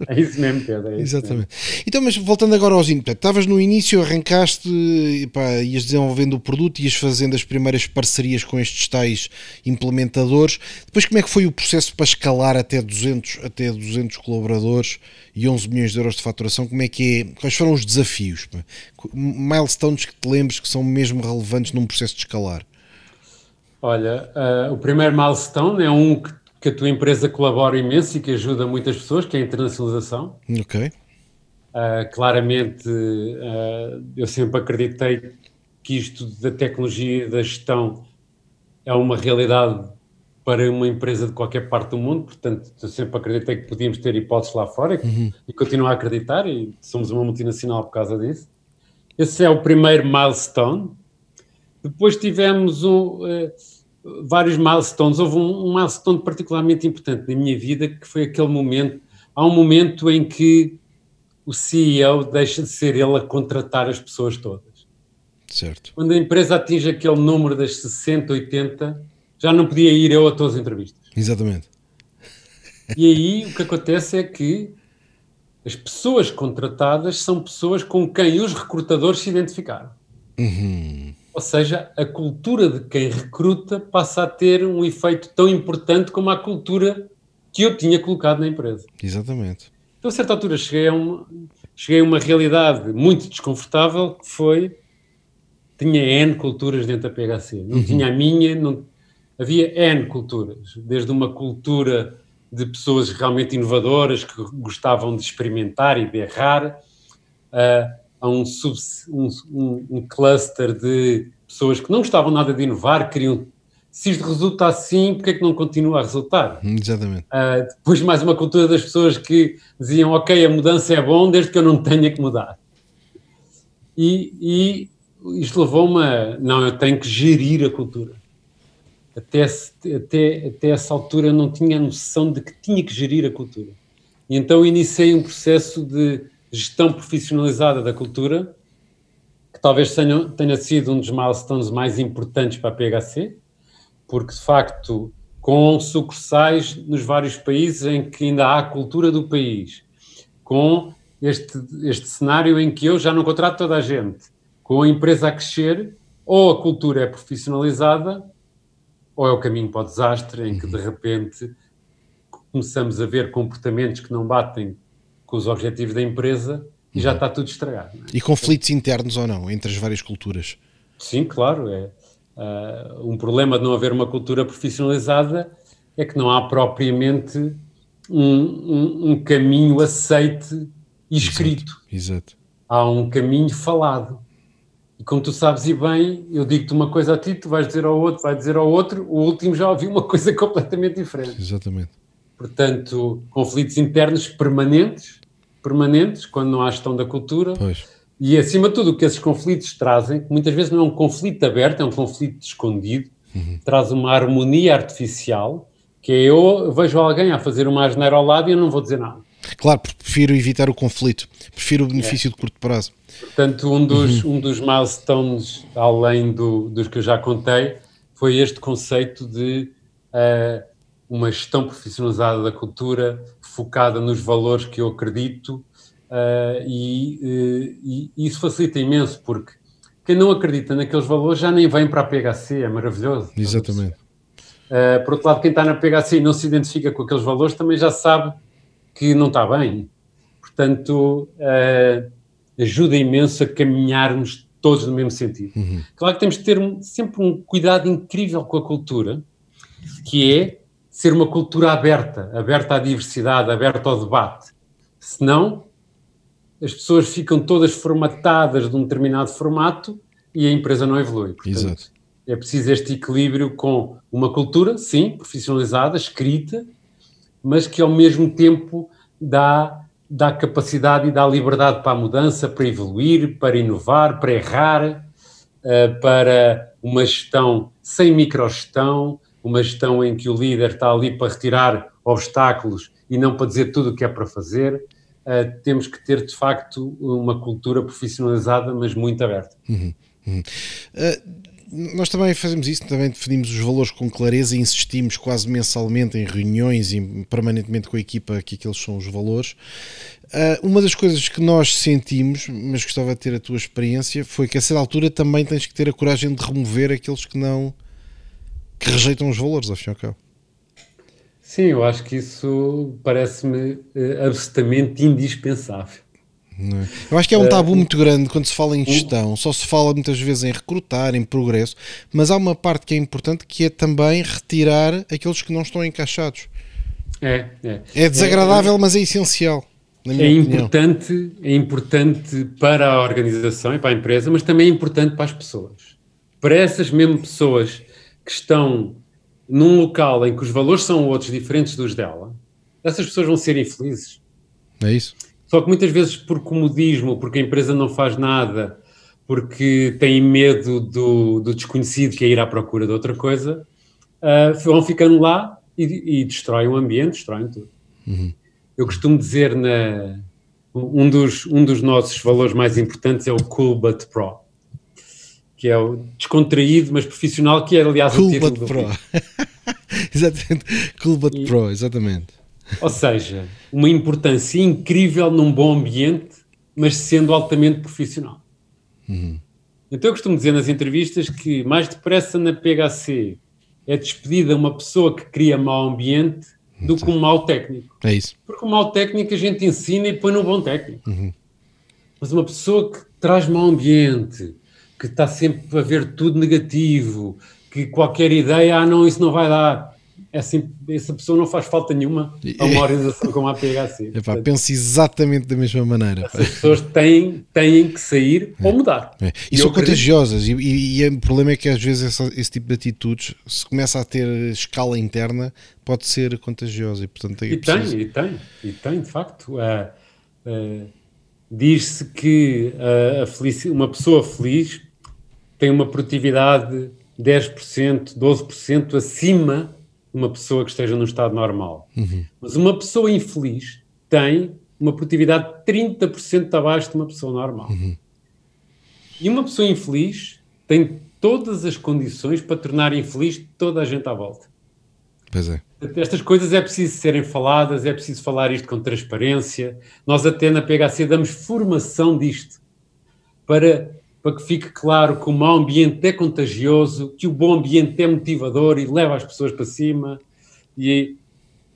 é isso mesmo, Pedro. É isso exatamente. Mesmo. Então, mas voltando agora aos inputs, estavas no início, arrancaste, pá, ias desenvolvendo o produto, ias fazendo as primeiras parcerias com estes tais implementadores. Depois, como é que foi o processo para escalar até 200, até 200 colaboradores e 11 milhões de euros de faturação? Como é que é? Quais foram os desafios? Pá? Milestones que te lembres que são mesmo relevantes num processo de escalar? Olha, uh, o primeiro milestone é um que, que, a tua empresa colabora imenso e que ajuda muitas pessoas, que é a internacionalização. Ok. Uh, claramente, uh, eu sempre acreditei que isto da tecnologia e da gestão é uma realidade para uma empresa de qualquer parte do mundo, portanto, eu sempre acreditei que podíamos ter hipóteses lá fora uhum. e continuo a acreditar, e somos uma multinacional por causa disso. Esse é o primeiro milestone. Depois tivemos um, uh, vários milestones. Houve um, um milestone particularmente importante na minha vida, que foi aquele momento. Há um momento em que o CEO deixa de ser ele a contratar as pessoas todas. Certo. Quando a empresa atinge aquele número das 60, 80, já não podia ir eu a todas as entrevistas. Exatamente. E aí o que acontece é que as pessoas contratadas são pessoas com quem os recrutadores se identificaram. Uhum. Ou seja, a cultura de quem recruta passa a ter um efeito tão importante como a cultura que eu tinha colocado na empresa. Exatamente. Então, a certa altura, cheguei a uma, cheguei a uma realidade muito desconfortável que foi tinha N culturas dentro da PHC. Não uhum. tinha a minha, não, havia N culturas. Desde uma cultura de pessoas realmente inovadoras que gostavam de experimentar e de errar, uh, a um, sub, um, um, cluster de pessoas que não gostavam nada de inovar, queriam. Se isto resulta assim, porque é que não continua a resultar? Exatamente. Uh, depois, mais uma cultura das pessoas que diziam: Ok, a mudança é bom desde que eu não tenha que mudar. E, e isto levou-me a. Não, eu tenho que gerir a cultura. Até, até, até essa altura eu não tinha noção de que tinha que gerir a cultura. E então iniciei um processo de gestão profissionalizada da cultura, que talvez tenha, tenha sido um dos milestones mais importantes para a PHC, porque de facto, com sucursais nos vários países em que ainda há a cultura do país, com este, este cenário em que eu já não contrato toda a gente, com a empresa a crescer, ou a cultura é profissionalizada, ou é o caminho para o desastre, em que de repente começamos a ver comportamentos que não batem com os objetivos da empresa e já uhum. está tudo estragado. É? E conflitos internos ou não, entre as várias culturas? Sim, claro. É, uh, um problema de não haver uma cultura profissionalizada é que não há propriamente um, um, um caminho aceite e escrito. Exato, exato. Há um caminho falado. E como tu sabes e bem, eu digo-te uma coisa a ti, tu vais dizer ao outro, vai dizer ao outro, o último já ouviu uma (laughs) coisa completamente diferente. Exatamente. Portanto, conflitos internos permanentes, permanentes, quando não há gestão da cultura. Pois. E, acima de tudo, o que esses conflitos trazem, que muitas vezes não é um conflito aberto, é um conflito escondido, uhum. traz uma harmonia artificial, que é eu vejo alguém a fazer uma asneira ao lado e eu não vou dizer nada. Claro, prefiro evitar o conflito, prefiro o benefício é. de curto prazo. Portanto, um dos, uhum. um dos milestones, além do, dos que eu já contei, foi este conceito de uh, uma gestão profissionalizada da cultura, focada nos valores que eu acredito, uh, e, uh, e, isso facilita imenso, porque quem não acredita naqueles valores já nem vem para a PHC, é maravilhoso. Exatamente. Uh, por outro lado, quem está na PHC e não se identifica com aqueles valores também já sabe que não está bem. Portanto, ajuda imenso a caminharmos todos no mesmo sentido. Uhum. Claro que temos de ter sempre um cuidado incrível com a cultura, que é ser uma cultura aberta, aberta à diversidade, aberta ao debate. Senão, as pessoas ficam todas formatadas de um determinado formato e a empresa não evolui. Portanto, Exato. É preciso este equilíbrio com uma cultura, sim, profissionalizada, escrita, mas que ao mesmo tempo dá, dá capacidade e dá liberdade para a mudança, para evoluir, para inovar, para errar, uh, para uma gestão sem microgestão, uma gestão em que o líder está ali para retirar obstáculos e não para dizer tudo o que é para fazer. Uh, temos que ter, de facto, uma cultura profissionalizada, mas muito aberta. Uhum, uhum. Uh, nós também fazemos isso, também definimos os valores com clareza e insistimos quase mensalmente em reuniões e permanentemente com a equipa que aqueles são os valores. Uh, uma das coisas que nós sentimos, mas gostava de ter a tua experiência, foi que a certa altura também tens que ter a coragem de remover aqueles que não que rejeitam os valores, ao fim e ao cabo. Sim, eu acho que isso parece-me uh, absolutamente indispensável. É? Eu acho que é um eh, tabu muito grande quando se fala em gestão. Só se fala muitas vezes em recrutar, em progresso, mas há uma parte que é importante que é também retirar aqueles que não estão encaixados. É, é. é desagradável, é, mas é essencial. é importante, é importante para a organização e para a empresa, mas também é importante para as pessoas. Para essas mesmo pessoas que estão num local em que os valores são outros, diferentes dos dela, essas pessoas vão ser infelizes. É isso. Só que muitas vezes por comodismo, porque a empresa não faz nada, porque tem medo do, do desconhecido, que é ir à procura de outra coisa, uh, vão ficando lá e, e destroem o ambiente, destroem tudo. Uhum. Eu costumo dizer na um dos, um dos nossos valores mais importantes é o cool but pro que é o descontraído, mas profissional, que é aliás cool o título but Pro. (laughs) exatamente, Cool but e, Pro, exatamente. Ou seja, uma importância incrível num bom ambiente, mas sendo altamente profissional. Uhum. Então eu costumo dizer nas entrevistas que mais depressa na PHC é despedida uma pessoa que cria mau ambiente do que um mau técnico. É isso. Porque o mau técnico a gente ensina e põe no bom técnico. Uhum. Mas uma pessoa que traz mau ambiente, que está sempre a ver tudo negativo, que qualquer ideia, ah não, isso não vai dar. É assim, essa pessoa não faz falta nenhuma a uma organização como a PHC. (laughs) Epá, penso exatamente da mesma maneira. Essas pessoas têm, têm que sair é. ou mudar. É. E, e são contagiosas, e, e, e, o problema é que às vezes essa, esse tipo de atitudes, se começa a ter escala interna, pode ser contagiosa. E, portanto, é e preciso... tem, e tem, e tem, de facto. Uh, uh, Diz-se que uh, uma pessoa feliz tem uma produtividade 10%, 12% acima de uma pessoa que esteja no estado normal. Uhum. Mas uma pessoa infeliz tem uma produtividade 30% abaixo de uma pessoa normal. Uhum. E uma pessoa infeliz tem todas as condições para tornar infeliz toda a gente à volta. Pois é. Estas coisas é preciso serem faladas, é preciso falar isto com transparência. Nós até na PHC damos formação disto para para que fique claro que o mau ambiente é contagioso, que o bom ambiente é motivador e leva as pessoas para cima. E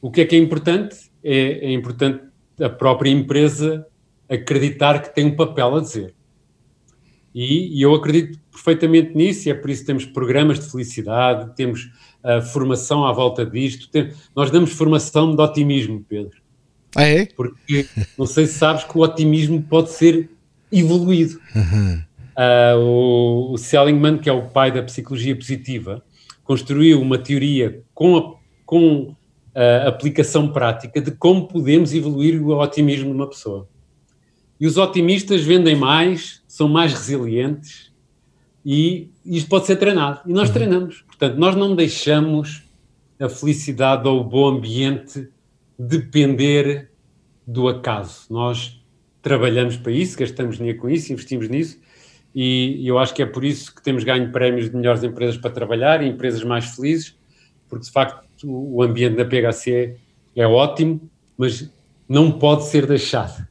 o que é que é importante? É, é importante a própria empresa acreditar que tem um papel a dizer. E, e, eu acredito perfeitamente nisso, e é por isso que temos programas de felicidade, temos uh, formação à volta disto. Tem, nós damos formação de otimismo, Pedro. Ah, é? Porque não sei se sabes que o otimismo pode ser evoluído. Uhum. Uh, o, o Seligman, que é o pai da psicologia positiva, construiu uma teoria com, a, com a aplicação prática de como podemos evoluir o otimismo de uma pessoa. E os otimistas vendem mais, são mais resilientes e isto pode ser treinado. E nós uhum. treinamos. Portanto, nós não deixamos a felicidade ou o bom ambiente depender do acaso. Nós trabalhamos para isso, gastamos dinheiro com isso, investimos nisso e eu acho que é por isso que temos ganho prémios de melhores empresas para trabalhar e empresas mais felizes, porque de facto o ambiente da PHC é ótimo, mas não pode ser deixado.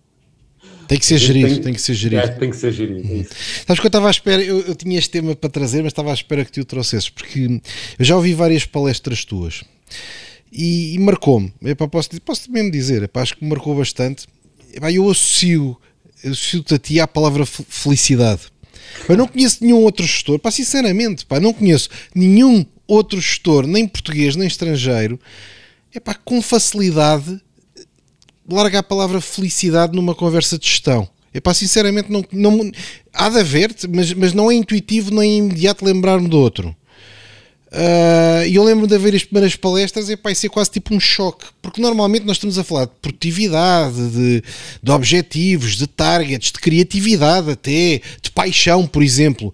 Tem que ser gerido, tem, tem, que ser gerido. É, tem que ser gerido. É Sabes que eu estava à espera, eu, eu, tinha este tema para trazer, mas estava à espera que tu o trouxesses, porque eu já ouvi várias palestras tuas e, e marcou-me. Posso, posso mesmo dizer, epá, acho que me marcou bastante. Epá, eu associo, associo-te a ti à palavra felicidade. Eu não conheço nenhum outro gestor, pá, sinceramente, pá, não conheço nenhum outro gestor, nem português, nem estrangeiro, é pá, com facilidade larga a palavra felicidade numa conversa de gestão. É pá, sinceramente, não, não, há de haver, mas, mas não é intuitivo nem imediato lembrar-me do outro. Uh, e eu lembro de haver as primeiras palestras e pá, isso é quase tipo um choque, porque normalmente nós estamos a falar de produtividade, de, de objetivos, de targets, de criatividade até, de paixão, por exemplo.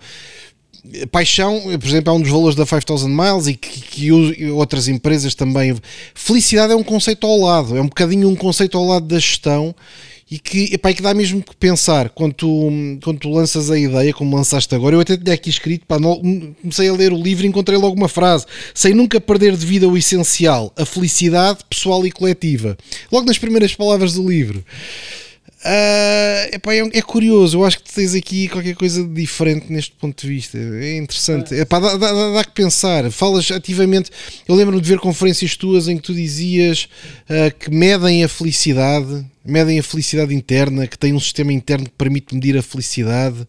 Paixão, por exemplo, é um dos valores da 5000 Miles e que, que, outras empresas também. Felicidade é um conceito ao lado, é um bocadinho um conceito ao lado da gestão e que, epá, que dá mesmo que pensar quando tu, quando tu lanças a ideia, como lançaste agora. Eu até tinha aqui escrito, pá, não, comecei a ler o livro e encontrei logo uma frase: sem nunca perder de vida o essencial, a felicidade pessoal e coletiva. Logo nas primeiras palavras do livro. Uh, epá, é, é, curioso, eu acho que tu tens aqui qualquer coisa diferente neste ponto de vista. É interessante, é. Epá, dá, dá, dá, que pensar. Falas ativamente. Eu lembro-me de ver conferências tuas em que tu dizias uh, que medem a felicidade, medem a felicidade interna, que tem um sistema interno que permite medir a felicidade.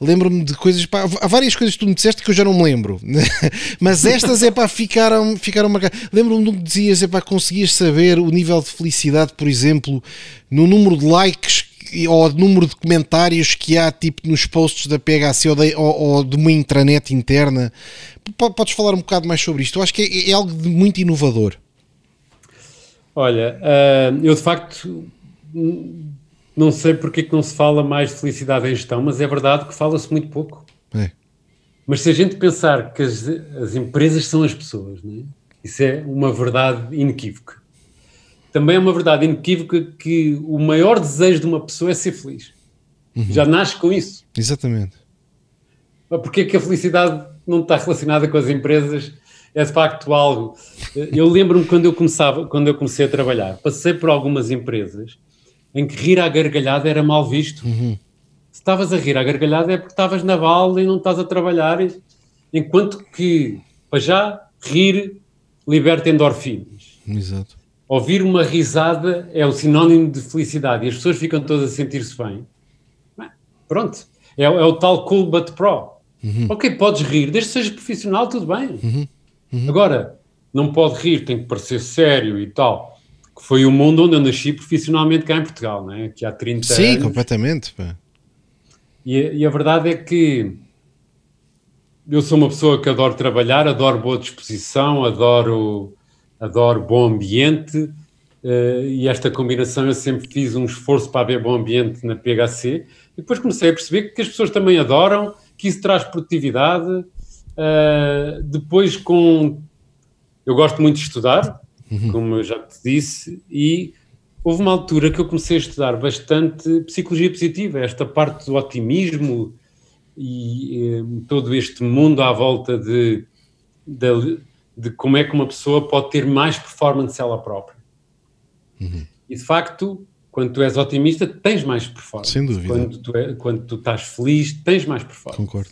Lembro-me de coisas, pá, há várias coisas que tu me disseste que eu já não me lembro, (laughs) mas estas é para ficaram, ficaram marcadas. Lembro-me de que dizias, é para conseguias saber o nível de felicidade, por exemplo, no número de likes ou número de comentários que há tipo nos posts da PHC ou de, ou, ou de uma intranet interna. Podes falar um bocado mais sobre isto? Eu acho que é, é algo de muito inovador. Olha, uh, eu de facto não sei porque é que não se fala mais de felicidade em gestão, mas é verdade que fala-se muito pouco. É. Mas se a gente pensar que as, as empresas são as pessoas, é? isso é uma verdade inequívoca. Também é uma verdade inequívoca que o maior desejo de uma pessoa é ser feliz. Uhum. Já nasce com isso. Exatamente. Porque é que a felicidade não está relacionada com as empresas? É de facto algo. Eu lembro-me quando eu começava, quando eu comecei a trabalhar, passei por algumas empresas em que rir à gargalhada era mal visto. Uhum. Se estavas a rir à gargalhada é porque estavas na balda e não estás a trabalhar, enquanto que, para já, rir liberta endorfinas. Exato. Ouvir uma risada é o sinónimo de felicidade e as pessoas ficam todas a sentir-se bem. Pronto, é, é, o tal cool but pro. Uhum. Ok, podes rir, desde que sejas profissional, tudo bem. Uhum. Uhum. Agora, não pode rir, tem que parecer sério e tal que foi o mundo onde eu nasci profissionalmente cá em Portugal, né? que há 30 Sim, anos. Sim, completamente. E, e, a verdade é que eu sou uma pessoa que adoro trabalhar, adoro boa disposição, adoro, adoro bom ambiente uh, e esta combinação eu sempre fiz um esforço para haver bom ambiente na PHC e depois comecei a perceber que as pessoas também adoram, que isso traz produtividade. Uh, depois com... Eu gosto muito de estudar, uhum. como eu já te disse, e houve uma altura que eu comecei a estudar bastante psicologia positiva, esta parte do otimismo e eh, todo este mundo à volta de, de, de, como é que uma pessoa pode ter mais performance ela própria. Uhum. E de facto, quando tu és otimista, tens mais performance. Sem dúvida. Quando tu, é, quando tu estás feliz, tens mais performance. Concordo.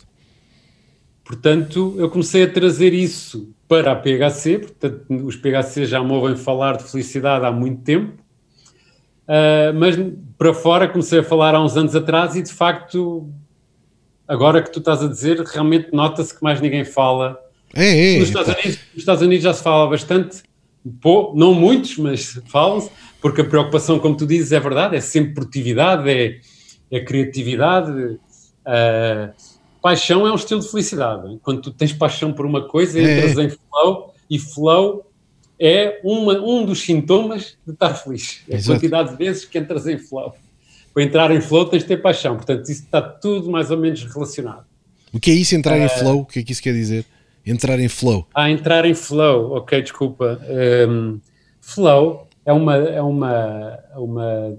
Portanto, eu comecei a trazer isso para a PHC, portanto, os PHC já me ouvem falar de felicidade há muito tempo, uh, mas para fora comecei a falar há uns anos atrás e de facto agora que tu estás a dizer, realmente nota-se que mais ninguém fala. É, é. Nos Estados, Unidos, nos Estados Unidos já se fala bastante, pô, não muitos, mas falam-se, porque a preocupação, como tu dizes, é verdade, é sempre produtividade, é, é criatividade. Uh, paixão é um estilo de felicidade. Quando tu tens paixão por uma coisa, é. entras em flow, e flow é uma, um dos sintomas de estar feliz. É a quantidade de vezes que entras em flow. Para entrar em flow tens de ter paixão. Portanto, isso está tudo mais ou menos relacionado. O que é isso, entrar em flow? O que é que isso quer dizer? Entrar em flow. Ah, entrar em flow. Ok, desculpa. Um, flow é uma, é uma, uma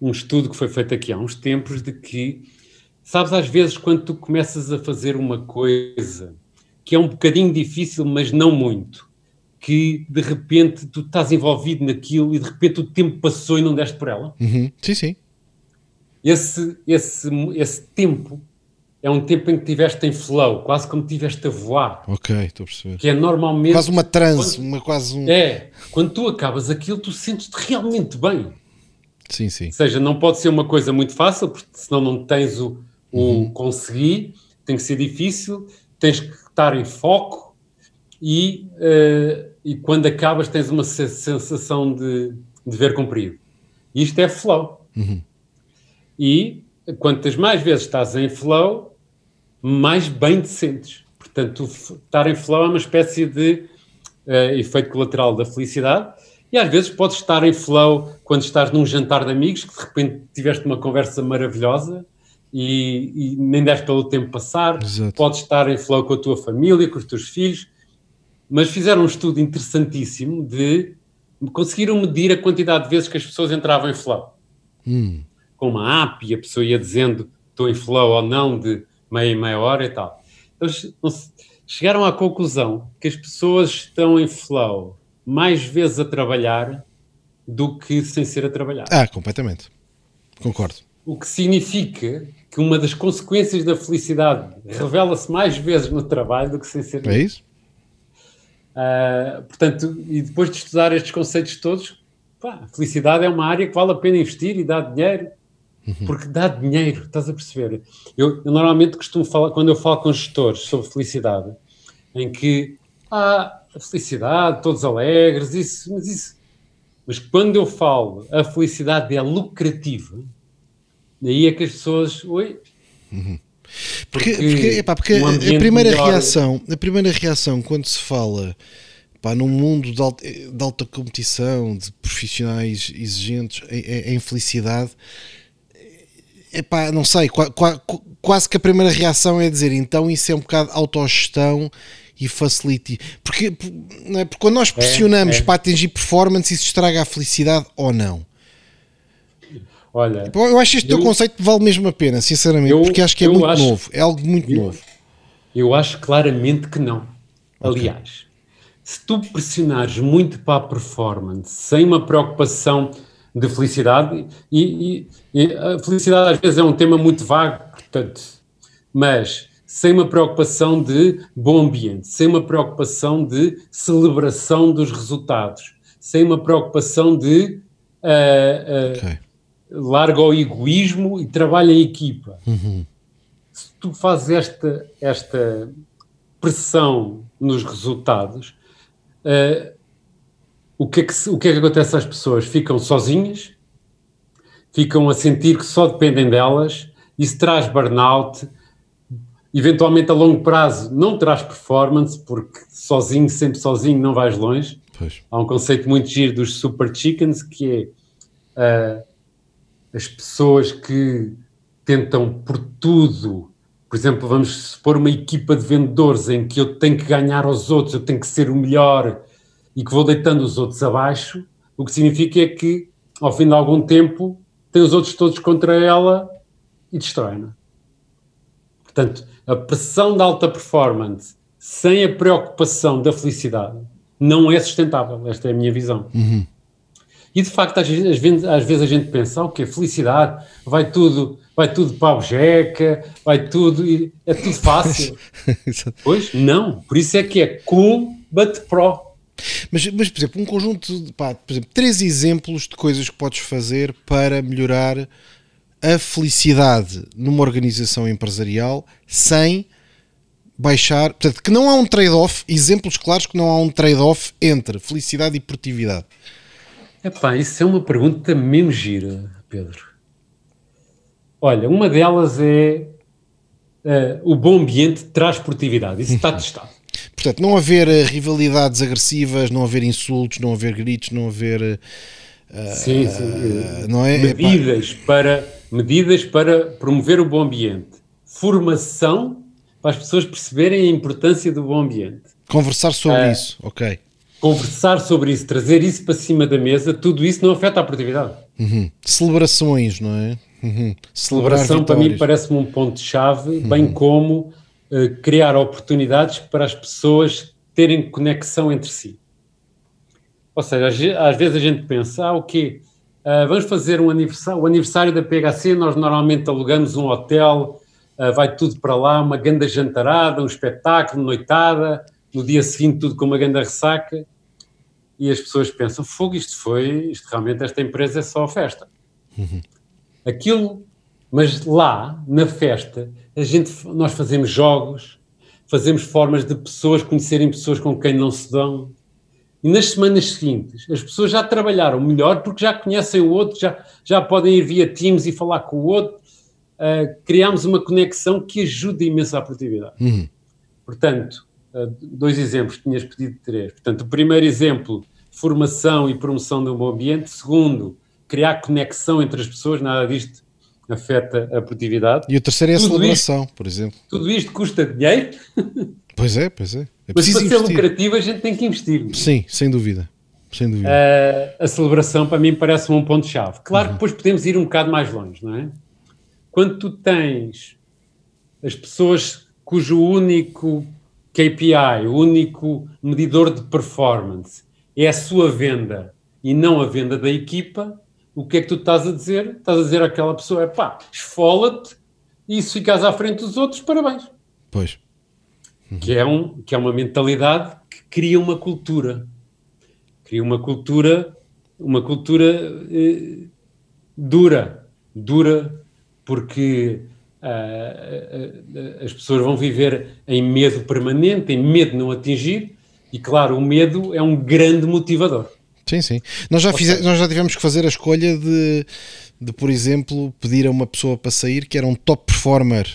um estudo que foi feito aqui há uns tempos de que, sabes, às vezes quando tu começas a fazer uma coisa que é um bocadinho difícil, mas não muito, que de repente tu estás envolvido naquilo e de repente o tempo passou e não deste por ela. Uhum. Sim, sim. Esse, esse, esse tempo é um tempo em que estiveste em flow, quase como estiveste a voar. Ok, estou a perceber. Que é normalmente. Quase uma transe, quando, uma, quase um. É, quando tu acabas aquilo, tu sentes-te realmente bem. Sim, sim. Ou seja, não pode ser uma coisa muito fácil, porque senão não tens o, o uhum. conseguir, tem que ser difícil, tens que estar em foco e, uh, e quando acabas tens uma sensação de dever cumprido. Isto é flow. Uhum. E quantas mais vezes estás em flow, mais bem te sentes. Portanto, estar em flow é uma espécie de uh, efeito colateral da felicidade. E às vezes podes estar em flow quando estás num jantar de amigos, que de repente tiveste uma conversa maravilhosa e, e nem deste pelo tempo passar. Exato. Podes estar em flow com a tua família, com os teus filhos. Mas fizeram um estudo interessantíssimo de conseguiram medir a quantidade de vezes que as pessoas entravam em flow. Hum. Com uma app e a pessoa ia dizendo estou em flow ou não de meia e meia hora e tal. Eles chegaram à conclusão que as pessoas estão em flow mais vezes a trabalhar do que sem ser a trabalhar. Ah, completamente. Concordo. O que significa que uma das consequências da felicidade revela-se mais vezes no trabalho do que sem ser. É isso? Uh, portanto, e depois de estudar estes conceitos todos, pá, felicidade é uma área que vale a pena investir e dá dinheiro, uhum. porque dá dinheiro, estás a perceber? Eu, eu, normalmente costumo falar, quando eu falo com gestores sobre felicidade, em que ah, a felicidade, todos alegres, isso, mas isso. Mas quando eu falo a felicidade é lucrativa, aí é que as pessoas. Oi? Uhum. Porque, porque, epá, porque um a primeira melhor... reação, a primeira reação quando se fala pá, num mundo de alta, de alta competição, de profissionais exigentes em, em felicidade, epá, não sei, quase que a primeira reação é dizer então isso é um bocado autogestão e facilite. Porque, é? porque quando nós é, pressionamos é, é. para atingir performance, isso estraga a felicidade ou não? Olha, eu acho este eu, teu conceito vale mesmo a pena, sinceramente, eu, porque acho que é muito acho, novo, é algo muito eu, novo. Eu acho claramente que não. Okay. Aliás, se tu pressionares muito para a performance, sem uma preocupação de felicidade, e, e, e a felicidade às vezes é um tema muito vago, portanto, mas sem uma preocupação de bom ambiente, sem uma preocupação de celebração dos resultados, sem uma preocupação de uh, uh, okay larga o egoísmo e trabalha em equipa. Uhum. Se tu fazes esta, esta pressão nos resultados, uh, o, que é que, o que é que acontece às pessoas? Ficam sozinhas, ficam a sentir que só dependem delas, isso traz burnout, eventualmente a longo prazo não traz performance, porque sozinho, sempre sozinho, não vais longe. Pois. Há um conceito muito giro dos super chickens que é uh, as pessoas que tentam por tudo, por exemplo, vamos supor uma equipa de vendedores em que eu tenho que ganhar aos outros, eu tenho que ser o melhor e que vou deitando os outros abaixo, o que significa é que, ao fim de algum tempo, tem os outros todos contra ela e destrói-na. Portanto, a pressão da alta performance sem a preocupação da felicidade não é sustentável. Esta é a minha visão. Uhum. E de facto, às vezes, às vezes a gente pensa, ah, o que felicidade, vai tudo, vai tudo para a objeca, vai tudo, é tudo fácil. (laughs) pois, não, por isso é que é cool, but pro. Mas, mas, por exemplo, um conjunto de, pá, por exemplo, três exemplos de coisas que podes fazer para melhorar a felicidade numa organização empresarial sem baixar. Portanto, que não há um trade-off, exemplos claros que não há um trade-off entre felicidade e produtividade. Epá, isso é uma pergunta mesmo gira, Pedro. Olha, uma delas é uh, o bom ambiente traz produtividade. Isso está testado. Portanto, não haver uh, rivalidades agressivas, não haver insultos, não haver gritos, não haver. Uh, sim, sim. não é? Medidas para, medidas para promover o bom ambiente. Formação para as pessoas perceberem a importância do bom ambiente. Conversar sobre isso, ok. Conversar sobre isso, trazer isso para cima da mesa, tudo isso não afeta a produtividade. Uhum. Celebrações, não é? Uhum. Celebração para mim parece-me um ponto-chave, uhum. bem como uh, criar oportunidades para as pessoas terem conexão entre si. Ou seja, às vezes a gente pensa, ah, o quê? Uh, vamos fazer um aniversário, o aniversário da PHC, nós normalmente alugamos um hotel, uh, vai tudo para lá, uma ganda jantarada, um espetáculo, noitada, no dia seguinte tudo com uma ganda ressaca, e as pessoas pensam, fogo, isto foi, isto realmente, esta empresa é só festa. Uhum. Aquilo, mas lá, na festa, a gente, nós fazemos jogos, fazemos formas de pessoas conhecerem pessoas com quem não se dão. E nas semanas seguintes, as pessoas já trabalharam melhor porque já conhecem o outro, já, já podem ir via Teams e falar com o outro. Uh, criámos uma conexão que ajuda imenso à produtividade. Uhum. Portanto, dois exemplos, tinhas pedido três. Portanto, o primeiro exemplo, formação e promoção de um bom ambiente. Segundo, criar conexão entre as pessoas, nada disto afeta a produtividade. E o terceiro é a tudo celebração, isto, por exemplo. Tudo isto custa dinheiro. Pois é, pois é. é Mas para ser lucrativo a gente tem que investir. Sim, sem dúvida. Sem dúvida. Uh, a celebração para mim parece um ponto-chave. Claro uhum. que depois podemos ir um bocado mais longe, não é? Quando tu tens as pessoas cujo único KPI, o único medidor de performance é a sua venda e não a venda da equipa, o que é que tu estás a dizer? Estás a dizer àquela pessoa, é pá, esfola-te e se ficas à frente dos outros, parabéns. Pois. Uhum. Que, é um, que é uma mentalidade que cria uma cultura. Cria uma cultura, uma cultura eh, dura, dura, porque uh, uh, as pessoas vão viver em medo permanente, em medo de não atingir, e claro, o medo é um grande motivador. Sim, sim. Nós já, fize, nós já tivemos que fazer a escolha de, de, por exemplo, pedir a uma pessoa para sair que era um top performer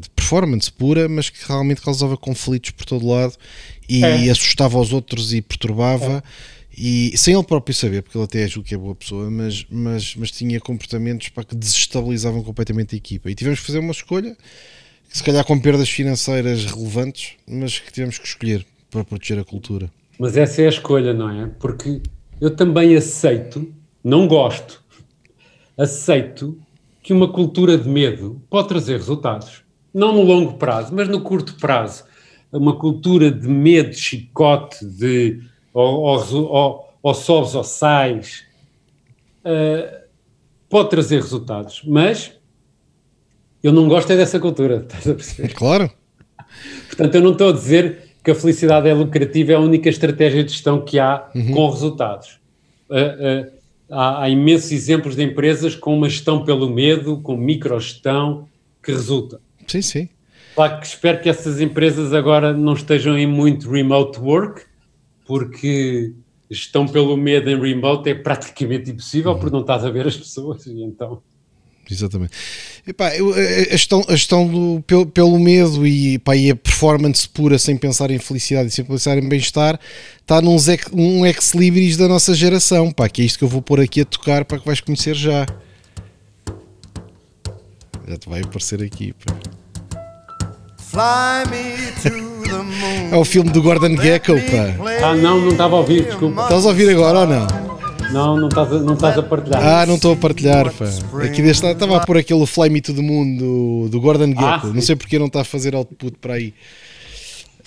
de performance pura, mas que realmente causava conflitos por todo lado e é. assustava os outros e perturbava. É. E sem ele próprio saber, porque ele até julga que é boa pessoa, mas, mas, mas tinha comportamentos para que desestabilizavam completamente a equipa. E tivemos que fazer uma escolha, se calhar com perdas financeiras relevantes, mas que tivemos que escolher para proteger a cultura. Mas essa é a escolha, não é? Porque eu também aceito, não gosto, aceito que uma cultura de medo pode trazer resultados. Não no longo prazo, mas no curto prazo. Uma cultura de medo, de chicote, de ou, ou, ou, ou sobes ou sais, uh, pode trazer resultados, mas eu não gosto é dessa cultura, (laughs) estás a perceber? Claro. Portanto, eu não estou a dizer que a felicidade é lucrativa, é a única estratégia de gestão que há uhum. com resultados. Uh, uh, há, há, imensos exemplos de empresas com uma gestão pelo medo, com microgestão, que resulta. Sim, sim. Claro que espero que essas empresas agora não estejam em muito remote work, porque gestão pelo medo em remote é praticamente impossível, uhum. porque não estás a ver as pessoas, e então exatamente. Epá, a, gestão, a gestão do, pelo, pelo medo e, epá, e a performance pura sem pensar em felicidade e sem pensar em bem-estar está num ex, um ex-libris da nossa geração, pá, que é isto que eu vou pôr aqui a tocar para que vais conhecer já. Já te vai aparecer aqui. Pá. É o filme do Gordon Gekko, pá. Ah, não, não estava a ouvir, desculpa. Estás a ouvir agora ou não? Não, não estás a, não estás a partilhar. Ah, não estou a partilhar, pá. Aqui deste estava a pôr aquele Fly Me to the Moon do, do Gordon ah, Gekko. Ah, não sei porque não está a fazer output para aí.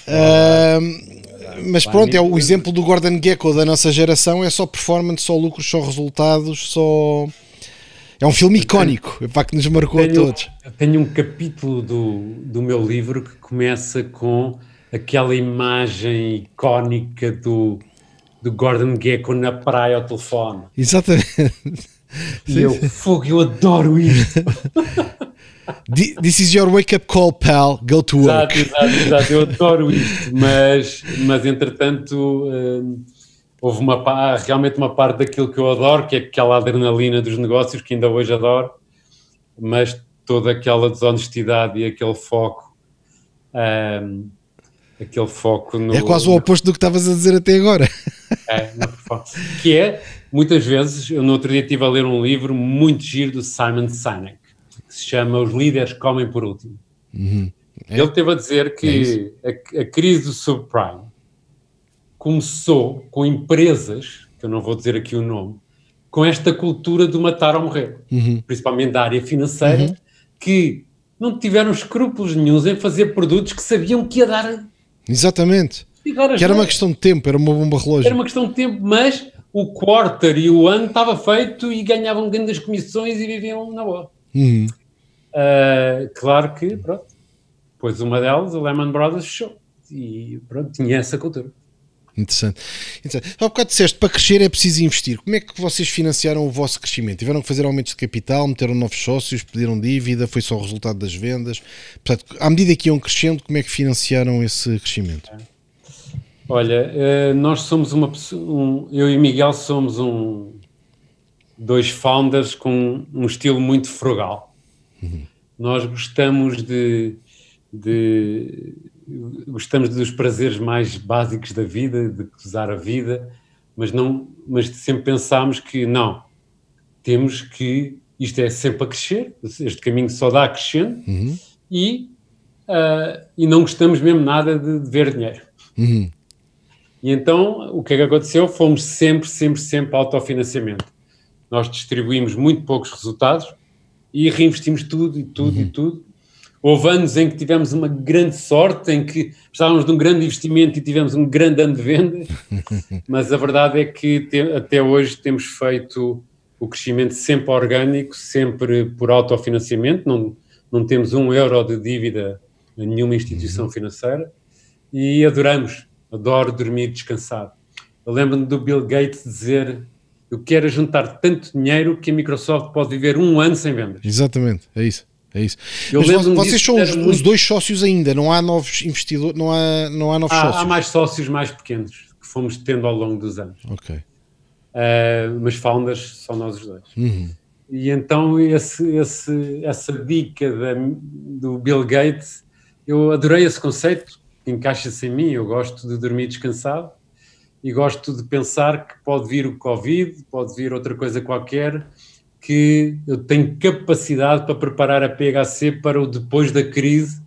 Uh, mas pronto, é o exemplo do Gordon Gekko da nossa geração. É só performance, só lucros, só resultados, só. É um filme icónico, é para que nos marcou tenho, a todos. Tenho um capítulo do, do meu livro que começa com aquela imagem icónica do, do Gordon Gekko na praia ao telefone. Exatamente. E eu, fogo, eu adoro isto. (laughs) This is your wake-up call, pal. Go to work. Exato, exato, exato. Eu adoro isto, mas, mas entretanto, hum, houve uma, realmente uma parte daquilo que eu adoro, que é aquela adrenalina dos negócios, que ainda hoje adoro, mas toda aquela desonestidade e aquele foco. Um, aquele foco no. É quase o oposto do que estavas a dizer até agora. (laughs) É, que é, muitas vezes, eu no outro dia estive a ler um livro muito giro do Simon Sinek, que se chama Os Líderes Comem por Último. Uhum. É. Ele teve a dizer que é a, a crise do subprime começou com empresas, que eu não vou dizer aqui o nome, com esta cultura de matar ou morrer, uhum. principalmente da área financeira, uhum. que não tiveram escrúpulos nenhums em fazer produtos que sabiam que ia dar. Exatamente. Que era uma questão de tempo, era uma bomba relógio. Era uma questão de tempo, mas o quarter e o ano estava feito e ganhavam grandes comissões e viviam na boa. Uhum. Uh, claro que, pronto, depois uma delas, a Lehman Brothers, fechou. E pronto, tinha essa cultura. Interessante. Interessante. Há bocado disseste, para crescer é preciso investir. Como é que vocês financiaram o vosso crescimento? Tiveram que fazer aumentos de capital, meteram novos sócios, pediram dívida, foi só o resultado das vendas? Portanto, à medida que iam crescendo, como é que financiaram esse crescimento? Olha, eh, nós somos uma um, eu e Miguel somos um dois founders com um estilo muito frugal. Uhum. Nós gostamos de, de gostamos dos prazeres mais básicos da vida, de usar a vida, mas não, mas sempre pensámos que não, temos que isto é sempre a crescer, este caminho só dá a crescendo uhum. e, uh, e não gostamos mesmo nada de, de ver dinheiro. Uhum. E então o que é que aconteceu? Fomos sempre, sempre, sempre autofinanciamento. Nós distribuímos muito poucos resultados e reinvestimos tudo e tudo uhum. e tudo Houve anos em que tivemos uma grande sorte, em que estávamos de um grande investimento e tivemos um grande ano de vendas, (laughs) mas a verdade é que te, até hoje temos feito o crescimento sempre orgânico, sempre por autofinanciamento, não, não temos um euro de dívida a nenhuma instituição uhum. financeira e adoramos, adoro dormir descansado. Eu lembro-me do Bill Gates dizer eu quero juntar tanto dinheiro que a Microsoft pode viver um ano sem vendas. Exatamente, é isso. É isso. Eu Mas vocês são os, muito... os, dois sócios ainda, não há novos investidores, não há, não há novos há, sócios. Há mais sócios mais pequenos que fomos tendo ao longo dos anos. Ok. Uh, mas founders só nós os dois. Uhum. E então esse, esse, essa dica da, do Bill Gates, eu adorei esse conceito, encaixa-se em mim, eu gosto de dormir descansado e gosto de pensar que pode vir o Covid, pode vir outra coisa qualquer que eu tenho capacidade para preparar a PHC para o depois da crise,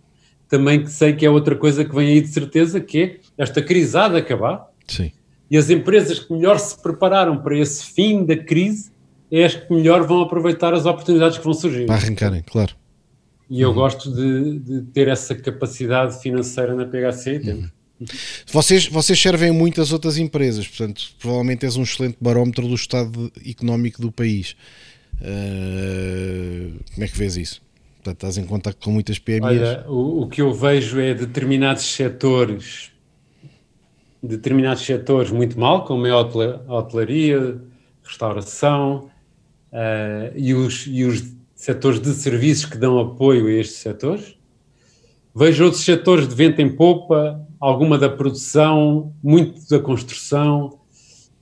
também que sei que é outra coisa que vem aí de certeza, que é esta crise há de acabar. Sim. E as empresas que melhor se prepararam para esse fim da crise é as que melhor vão aproveitar as oportunidades que vão surgir. Para arrancarem, claro. E eu uhum. gosto de, de, ter essa capacidade financeira na PHC. Uhum. Vocês, vocês servem muitas outras empresas, portanto, provavelmente és um excelente barómetro do estado económico do país. Uh, como é que vês isso? Portanto, estás em contato com muitas PMEs? Olha, o, o, que eu vejo é determinados setores, determinados setores muito mal, como é a hotelaria, restauração uh, e, os, e os setores de serviços que dão apoio a estes setores. Vejo outros setores de vento em popa, alguma da produção, muito da construção,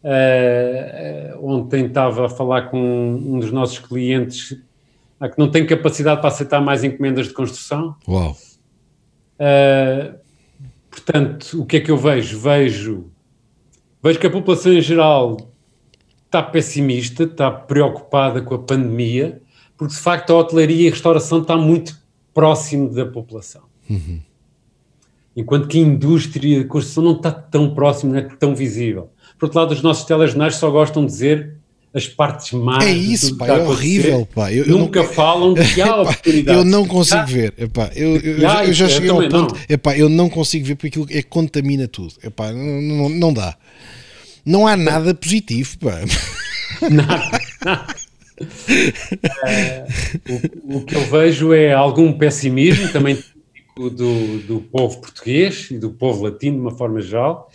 Uh, ontem estava a falar com um dos nossos clientes uh, que não tem capacidade para aceitar mais encomendas de construção. Uau! Uh, portanto, o que é que eu vejo? Vejo, vejo que a população em geral está pessimista, está preocupada com a pandemia, porque de facto a hotelaria e a restauração está muito próximo da população. Uhum. Enquanto que a indústria de construção não está tão próximo, não é tão visível. Por outro lado, os nossos telejornais só gostam de dizer as partes más. É isso, pá, é horrível, pá. Eu, Nunca eu não... falam de (laughs) que há oportunidades. Eu não consigo ver, epá, eu, eu, já, eu já cheguei ao ponto, não. Epá, eu não consigo ver porque aquilo é contamina tudo, epá, não, não, não dá. Não há nada positivo, pá. (laughs) Nada. (laughs) É, o, o, que eu vejo é algum pessimismo, também do, do povo português e do povo latino de uma forma geral,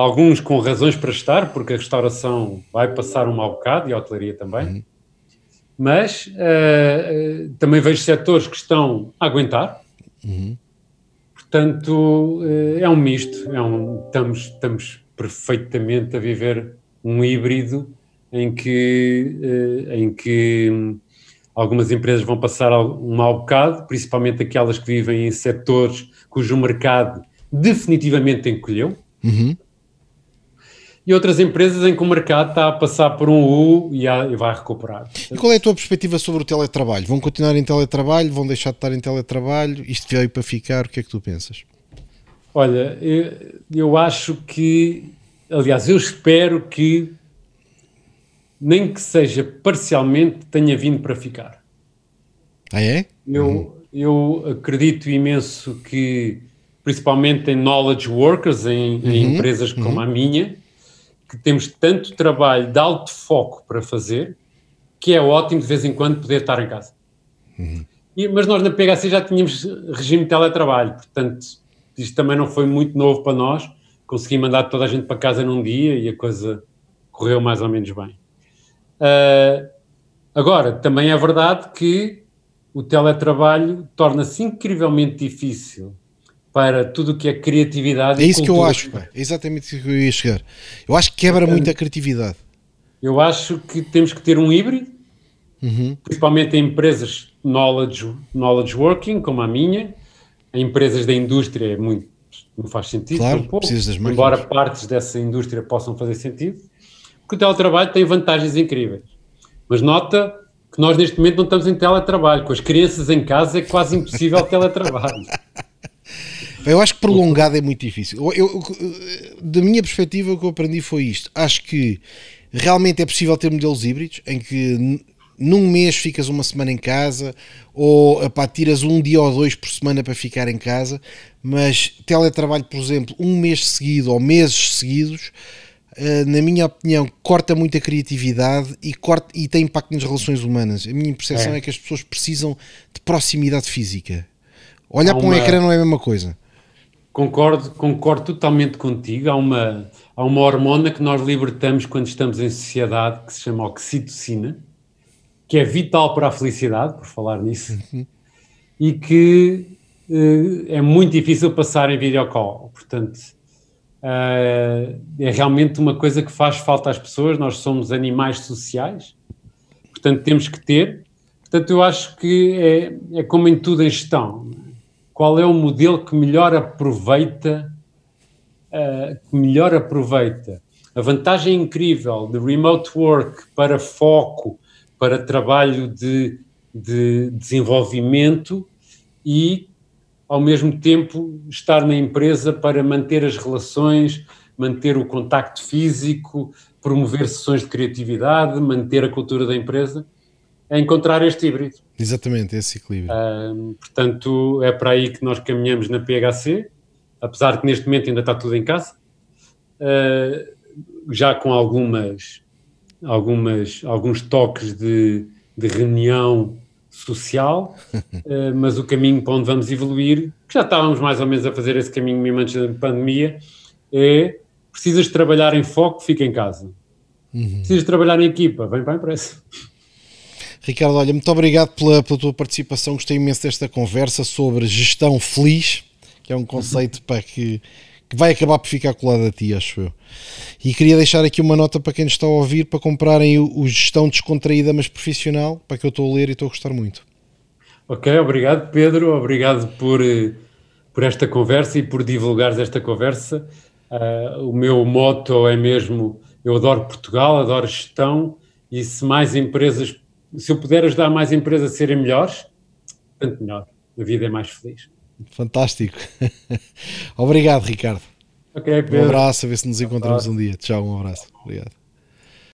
alguns com razões para estar, porque a restauração vai passar um mau bocado e a hotelaria também. Uhum. Mas uh, também vejo setores que estão a aguentar. Uhum. Portanto, uh, é um misto. É um, estamos, estamos perfeitamente a viver um híbrido em que, em que um, algumas empresas vão passar um mau bocado, principalmente aquelas que vivem em setores cujo mercado definitivamente encolheu. Uhum e outras empresas em que o mercado está a passar por um U e, e vai recuperar. E qual é a tua perspectiva sobre o teletrabalho? Vão continuar em teletrabalho? Vão deixar de estar em teletrabalho? Isto veio para ficar? O que é que tu pensas? Olha, eu, eu acho que, aliás, eu espero que, nem que seja parcialmente, tenha vindo para ficar. Ah, é? Eu, uhum. eu acredito imenso que, principalmente em knowledge workers, em, uhum. em empresas como uhum. a minha, que temos tanto trabalho de alto foco para fazer que é ótimo de vez em quando poder estar em casa. Uhum. E, mas nós na PHC já tínhamos regime de teletrabalho, portanto isto também não foi muito novo para nós. Consegui mandar toda a gente para casa num dia e a coisa correu mais ou menos bem. Uh, agora, também é verdade que o teletrabalho torna-se incrivelmente difícil para tudo o que é criatividade. É isso que eu acho, pá. é exatamente isso que eu ia chegar. Eu acho que quebra muito a criatividade. Eu acho que temos que ter um híbrido, uhum. principalmente em empresas knowledge, knowledge working, como a minha, em empresas da indústria é muito, não faz sentido, claro, um pouco, embora partes dessa indústria possam fazer sentido, porque o teletrabalho tem vantagens incríveis. Mas nota que nós neste momento não estamos em teletrabalho, com as crianças em casa é quase impossível (laughs) teletrabalho. Eu acho que prolongado é muito difícil. Eu, eu, da minha perspectiva, o que eu aprendi foi isto. Acho que realmente é possível ter modelos híbridos em que num mês ficas uma semana em casa ou epá, tiras um dia ou dois por semana para ficar em casa, mas teletrabalho, por exemplo, um mês seguido ou meses seguidos, eh, na minha opinião, corta muito a criatividade e, corta, e tem impacto nas relações humanas. A minha percepção é, é que as pessoas precisam de proximidade física. Olhar para um ecrã não é a mesma coisa. Concordo, concordo totalmente contigo. Há uma, há uma hormona que nós libertamos quando estamos em sociedade que se chama oxitocina, que é vital para a felicidade, por falar nisso, uhum. e que uh, é muito difícil passar em videocall. Portanto, uh, é realmente uma coisa que faz falta às pessoas. Nós somos animais sociais, portanto, temos que ter. Portanto, eu acho que é, é como em tudo em gestão qual é o modelo que melhor aproveita uh, que melhor aproveita? A vantagem incrível de remote work para foco, para trabalho de, de desenvolvimento e ao mesmo tempo estar na empresa para manter as relações, manter o contacto físico, promover sessões de criatividade, manter a cultura da empresa é encontrar este híbrido. Exatamente, esse equilíbrio. Uh, portanto, é para aí que nós caminhamos na PHC, apesar de que neste momento ainda está tudo em casa, uh, já com algumas, algumas, alguns toques de, de reunião social, uh, (laughs) mas o caminho para onde vamos evoluir, que já estávamos mais ou menos a fazer esse caminho mesmo antes da pandemia, é precisas trabalhar em foco, fica em casa. Uhum. Precisas trabalhar em equipa, vem para a empresa. Ricardo, olha, muito obrigado pela, pela tua participação. Gostei imenso desta conversa sobre gestão feliz, que é um conceito para que, que vai acabar por ficar colado a ti, acho eu. E queria deixar aqui uma nota para quem nos está a ouvir para comprarem o, o Gestão Descontraída, mas Profissional, para que eu estou a ler e estou a gostar muito. Ok, obrigado Pedro, obrigado por, por esta conversa e por divulgares esta conversa. Uh, o meu moto é mesmo: eu adoro Portugal, adoro gestão, e se mais empresas se eu puder ajudar mais empresas a serem melhores, tanto melhor. A vida é mais feliz. Fantástico. (laughs) Obrigado, Ricardo. Ok, Pedro. Um abraço, a ver se nos encontramos um dia. Tchau, um abraço. Obrigado.